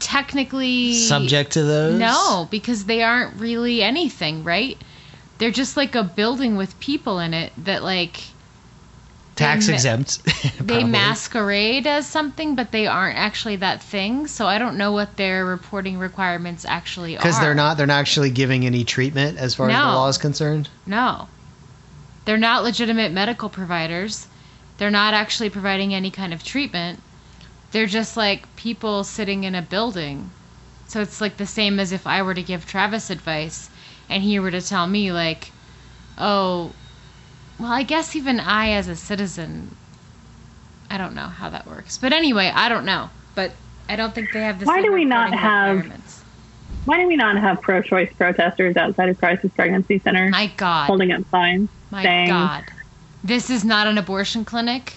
technically Subject to those? No, because they aren't really anything, right? they're just like a building with people in it that like Tax exempt. they masquerade as something, but they aren't actually that thing. So I don't know what their reporting requirements actually are. because they're not they're not actually giving any treatment as far as the law is concerned. No. They're not legitimate medical providers. They're not actually providing any kind of treatment. They're just like people sitting in a building. So it's like the same as if I were to give Travis advice and he were to tell me, like, oh, well, I guess even I, as a citizen, I don't know how that works. But anyway, I don't know. But I don't think they have this. Why do we not have- Why do we not have pro-choice protesters outside of crisis pregnancy centers My God. holding up signs My saying God. This is not an abortion clinic.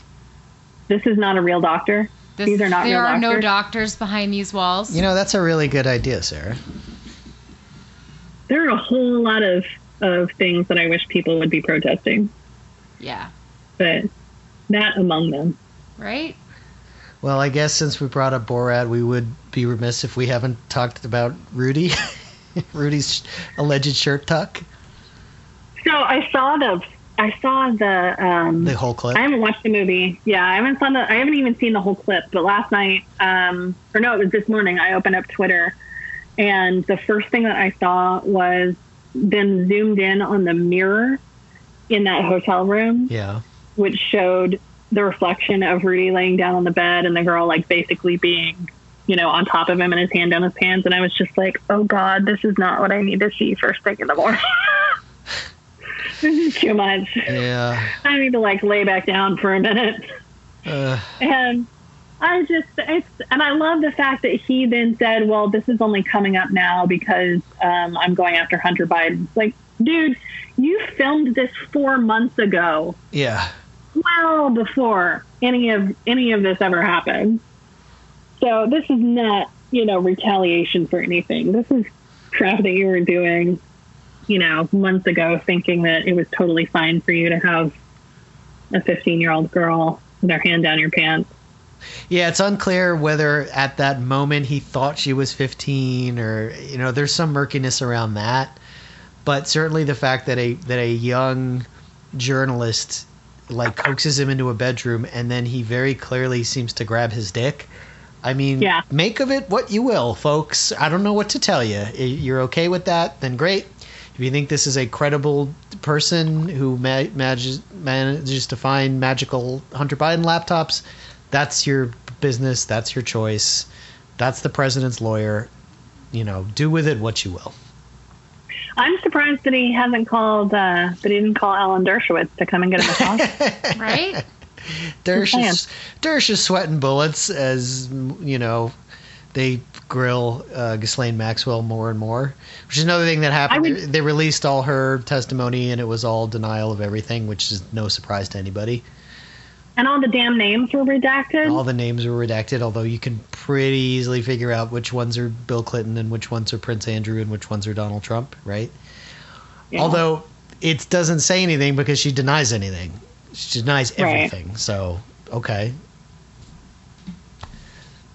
this is not a real doctor? This, These are not there real are no doctors? doctors behind these walls. You know, that's a really good idea, Sarah. There are a whole lot of of things that I wish people would be protesting, yeah. but that among them. Right? Well, I guess since we brought up Borat, we would be remiss if we haven't talked about Rudy. Rudy's alleged shirt tuck, So I saw the I saw the um, the whole clip. I haven't watched the movie. Yeah, I haven't seen the. I haven't even seen the whole clip. But last night, um, or no, it was this morning. I opened up Twitter, and the first thing that I saw was them zoomed in on the mirror in that hotel room, Yeah. which showed the reflection of Rudy laying down on the bed and the girl like basically being, you know, on top of him and his hand down his pants. And I was just like, oh God, this is not what I need to see first thing in the morning. this is too much. Yeah. I need to like lay back down for a minute. Uh, And I just, it's, and I love the fact that he then said, well, this is only coming up now because um, I'm going after Hunter Biden. Like, dude, you filmed this four months ago, yeah. well before any of any of this ever happened. So this is not, you know, retaliation for anything. This is crap that you were doing, you know, months ago, thinking that it was totally fine for you to have a 15 year old girl with her hand down your pants. Yeah, it's unclear whether at that moment he thought she was 15 or you know, there's some murkiness around that. But certainly the fact that a that a young journalist like coaxes him into a bedroom and then he very clearly seems to grab his dick. I mean, Yeah. make of it what you will, folks. I don't know what to tell you. You're okay with that? Then great. If you think this is a credible person who ma- manages, manages to find magical Hunter Biden laptops, that's your business. That's your choice. That's the president's lawyer. You know, do with it what you will. I'm surprised that he hasn't called, uh, that he didn't call Alan Dershowitz to come and get a massage. Right? Dersh is, Dersh is sweating bullets as you know they grill uh, Ghislaine Maxwell more and more, which is another thing that happened. Would- they, they released all her testimony and it was all denial of everything, which is no surprise to anybody. And all the damn names were redacted. All the names were redacted, although you can pretty easily figure out which ones are Bill Clinton and which ones are Prince Andrew and which ones are Donald Trump, right? Yeah. Although it doesn't say anything because she denies anything. She denies Right. everything. So, okay.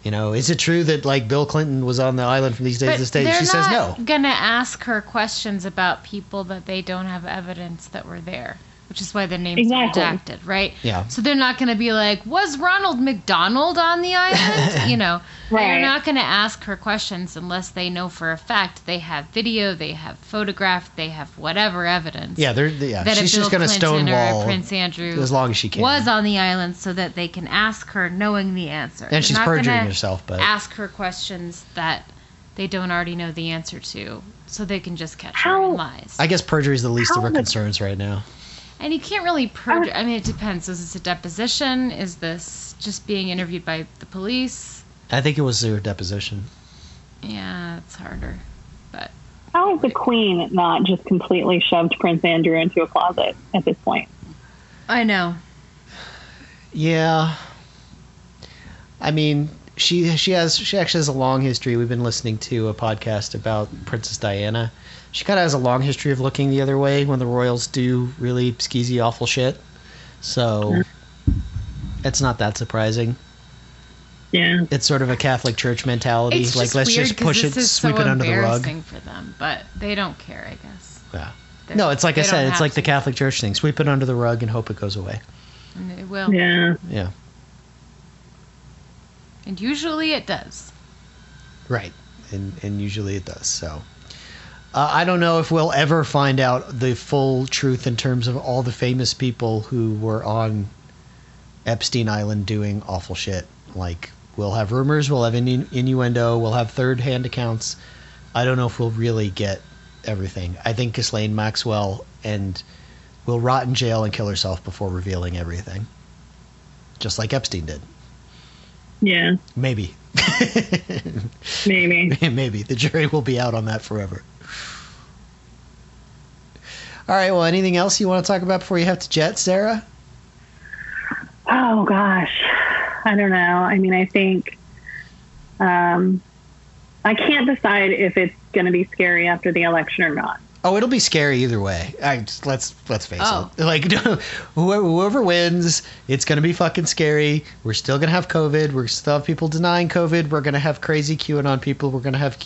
You know, is it true that like Bill Clinton was on the island from these days But to stage? they're She says no. not gonna ask her questions about people that they don't have evidence that were there, which is why the names Exactly. are redacted, right? Yeah. So they're not gonna be like, "Was Ronald McDonald on the island?" you know, they're not gonna ask her questions unless they know for a fact they have video, they have photograph, they have whatever evidence. Yeah, they're yeah. That She's Bill just gonna Clinton or stonewall Prince Andrew as long as she can. was on the island so that they can ask her knowing the answer. and They're she's perjuring herself, but ask her questions that they don't already know the answer to, so they can just catch her in lies. I guess perjury is the least of her would- concerns right now. And you can't really perjure. I mean, it depends. Is this a deposition? Is this just being interviewed by the police? I think it was her deposition. Yeah, it's harder. But How has the Queen not just completely shoved Prince Andrew into a closet at this point? I know. Yeah. I mean, she she has she actually has a long history. We've been listening to a podcast about Princess Diana. She kind of has a long history of looking the other way when the royals do really skeezy, awful shit. So it's not that surprising. Yeah. It's sort of a Catholic Church mentality. It's like just let's weird just 'cause push it, this is sweep so it under the rug. embarrassing for them, but they don't care, I guess. Yeah. They're- No, it's like I said, it's have like the. Catholic Church thing. Sweep it under the rug and hope it goes away. And it will. Yeah. Yeah. And usually it does. Right. And and usually it does. So uh, I don't know if we'll ever find out the full truth in terms of all the famous people who were on Epstein Island doing awful shit. Like we'll have rumors, we'll have innu- innuendo, we'll have third-hand accounts. I don't know if we'll really get everything. I think Ghislaine Maxwell and will rot in jail and kill herself before revealing everything. Just like Epstein did. Yeah. Maybe. Maybe. Maybe the jury will be out on that forever. All right. Well, anything else you want to talk about before you have to jet, Sarah? Oh gosh, I don't know. I mean, I think um, I can't decide if it's going to be scary after the election or not. Oh, it'll be scary either way. I just, let's let's face Oh. it. Like whoever, whoever wins, it's gonna be fucking scary. We're still gonna have COVID. We're still have people denying COVID. We're gonna have crazy QAnon people. We're gonna have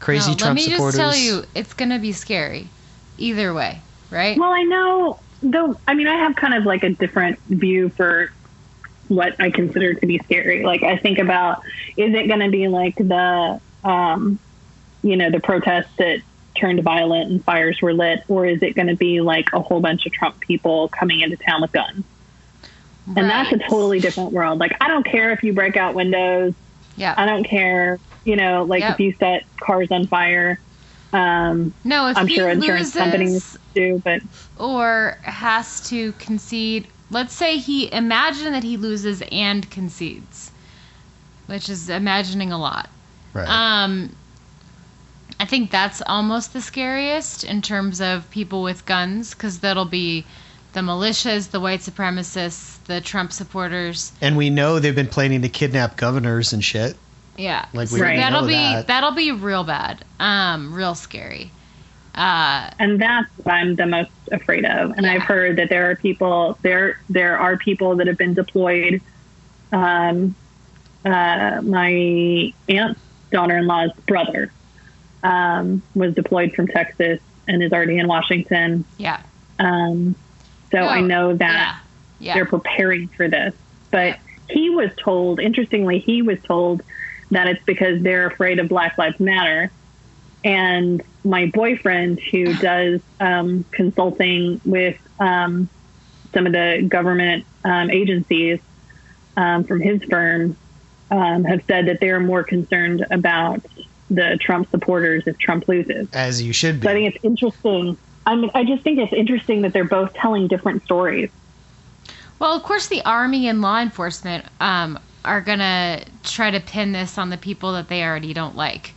crazy No, Trump let me supporters. just tell you, it's gonna be scary, either way, right? Well, I know though. I mean, I have kind of like a different view for what I consider to be scary. Like, I think about is it going to be like the, um, you know, the protests that turned violent and fires were lit, or is it going to be like a whole bunch of Trump people coming into town with guns? And that's a totally different world. Like, I don't care if you break out windows. yeah. I don't care, you know, like Yep. if you set cars on fire. Um, No, if I'm he sure insurance loses companies do, but or has to concede, let's say he imagine that he loses and concedes, which is imagining a lot. right. Um, I think that's almost the scariest in terms of people with guns, because that'll be the militias, the white supremacists, the Trump supporters. and we know they've been planning to kidnap governors and shit. Yeah, Like, so we Right. that'll know be that. that'll be real bad, um, real scary. Uh, and that's what I'm the most afraid of. And Yeah. I've heard that there are people there there are people that have been deployed. Um, uh, my aunt's daughter-in-law's brother um, was deployed from Texas and is already in Washington. yeah, Um, so Oh, I know yeah, that yeah. they're preparing for this. But he was told, interestingly, he was told that it's because they're afraid of Black Lives Matter. And my boyfriend, who does um, consulting with um, some of the government um, agencies um, from his firm, um, have said that they're more concerned about the Trump supporters if Trump loses. As you should be. So I think it's interesting. I mean, I just think it's interesting that they're both telling different stories. Well, of course, the army and law enforcement um, are gonna try to pin this on the people that they already don't like.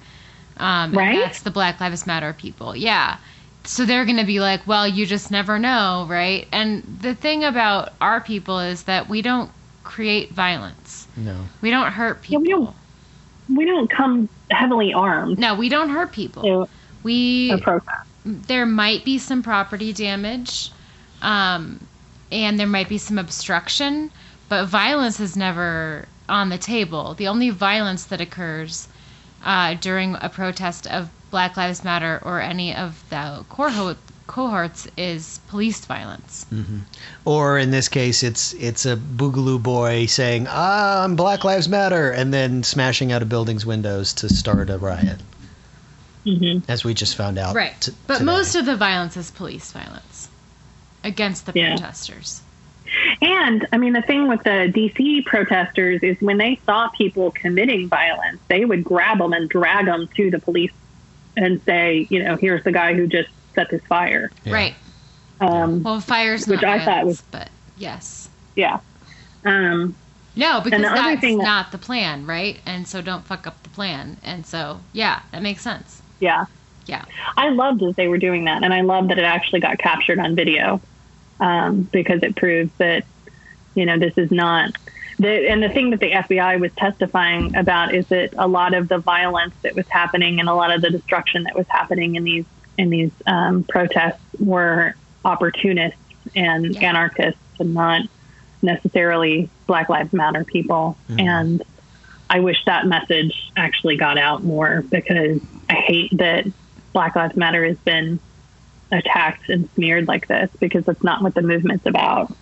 Um, Right? that's the Black Lives Matter people. Yeah. So they're gonna be like, well, you just never know, right? And the thing about our people is that we don't create violence. no. We don't hurt Yeah, people. we don't- We don't come heavily armed No, we don't hurt people. to We a there might be some property damage, um, and there might be some obstruction, but violence is never on the table. The only violence that occurs uh, during a protest of Black Lives Matter or any of the cohort, cohorts is police violence. Or in this case, it's it's a boogaloo boy saying, "Ah, I'm Black Lives Matter," and then smashing out a building's windows to start a riot, hmm as we just found out. Right. t- but today. most of the violence is police violence against the Yeah. protesters. And I mean, the thing with the DC protesters is when they saw people committing violence, they would grab them and drag them to the police and say, you know, here's the guy who just set this fire. Yeah. Right. Um, Well, fire's Which not I thought was- but yes. yeah. Um, No, because the that's thing that- not the plan, right? And so don't fuck up the plan. And so, yeah, that makes sense. yeah. Yeah. I loved that they were doing that, and I love that it actually got captured on video um, because it proves that you know this is not. The, and the thing that the FBI was testifying about is that a lot of the violence that was happening and a lot of the destruction that was happening in these in these um, protests were opportunists and Yeah. anarchists and not necessarily Black Lives Matter people. And I wish that message actually got out more because I hate that Black Lives Matter has been attacked and smeared like this because that's not what the movement's about.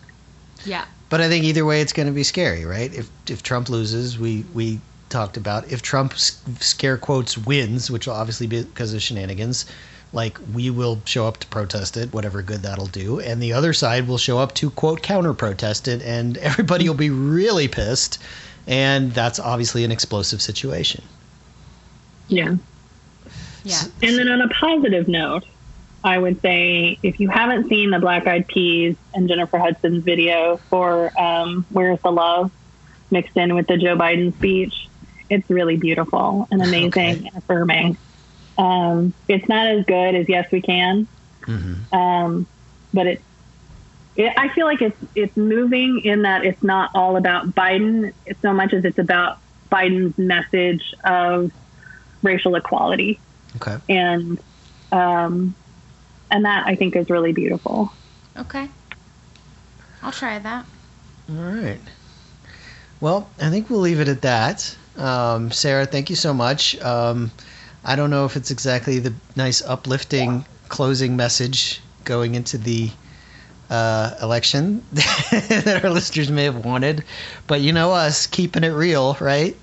Yeah. But I think either way, it's going to be scary, right? If if Trump loses, we we talked about if Trump scare quotes wins, which will obviously be because of shenanigans. Like we will show up to protest it, whatever good that'll do, and the other side will show up to quote counter protest it, and everybody will be really pissed, and that's obviously an explosive situation. Yeah. Yeah. And then on a positive note, I would say if you haven't seen the Black Eyed Peas and Jennifer Hudson's video for um, "Where's the Love" mixed in with the Joe Biden speech, it's really beautiful and amazing okay. and affirming. Um, it's not as good as Yes We Can, mm-hmm. um, but it, it. I feel like it's it's moving in that it's not all about Biden so much as it's about Biden's message of racial equality. Okay. And um, and that I think is really beautiful. Okay. I'll try that. All right. Well, I think we'll leave it at that. Um, Sarah, thank you so much. Um, I don't know if it's exactly the nice uplifting closing message going into the uh, election that our listeners may have wanted, but you know us keeping it real, right?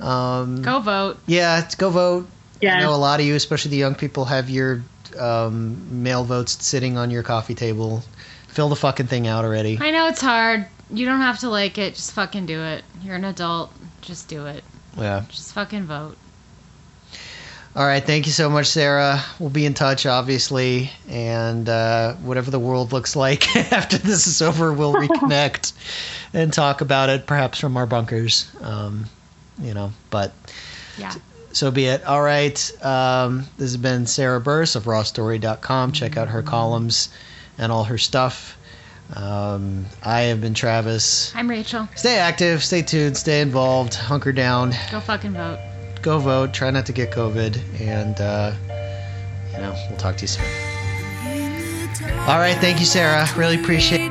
Um, go vote. Yeah, go vote. Yeah. I know a lot of you, especially the young people, have your um, mail votes sitting on your coffee table. Fill the fucking thing out already. I know it's hard. You don't have to like it. Just fucking do it. You're an adult. Just do it. Yeah. Just fucking vote. All right. Thank you so much, Sarah. We'll be in touch, obviously. And uh, whatever the world looks like after this is over, we'll reconnect and talk about it, perhaps from our bunkers. Um, you know, but. Yeah so be it. All right. Um, this has been Sarah Burris of rawstory.com. Check out her columns and all her stuff. Um, I have been Travis. I'm Rachel. Stay active, stay tuned, stay involved, hunker down. Go fucking vote. Go vote. Try not to get COVID. And, uh, you know, we'll talk to you soon. All right. Thank you, Sarah. Really appreciate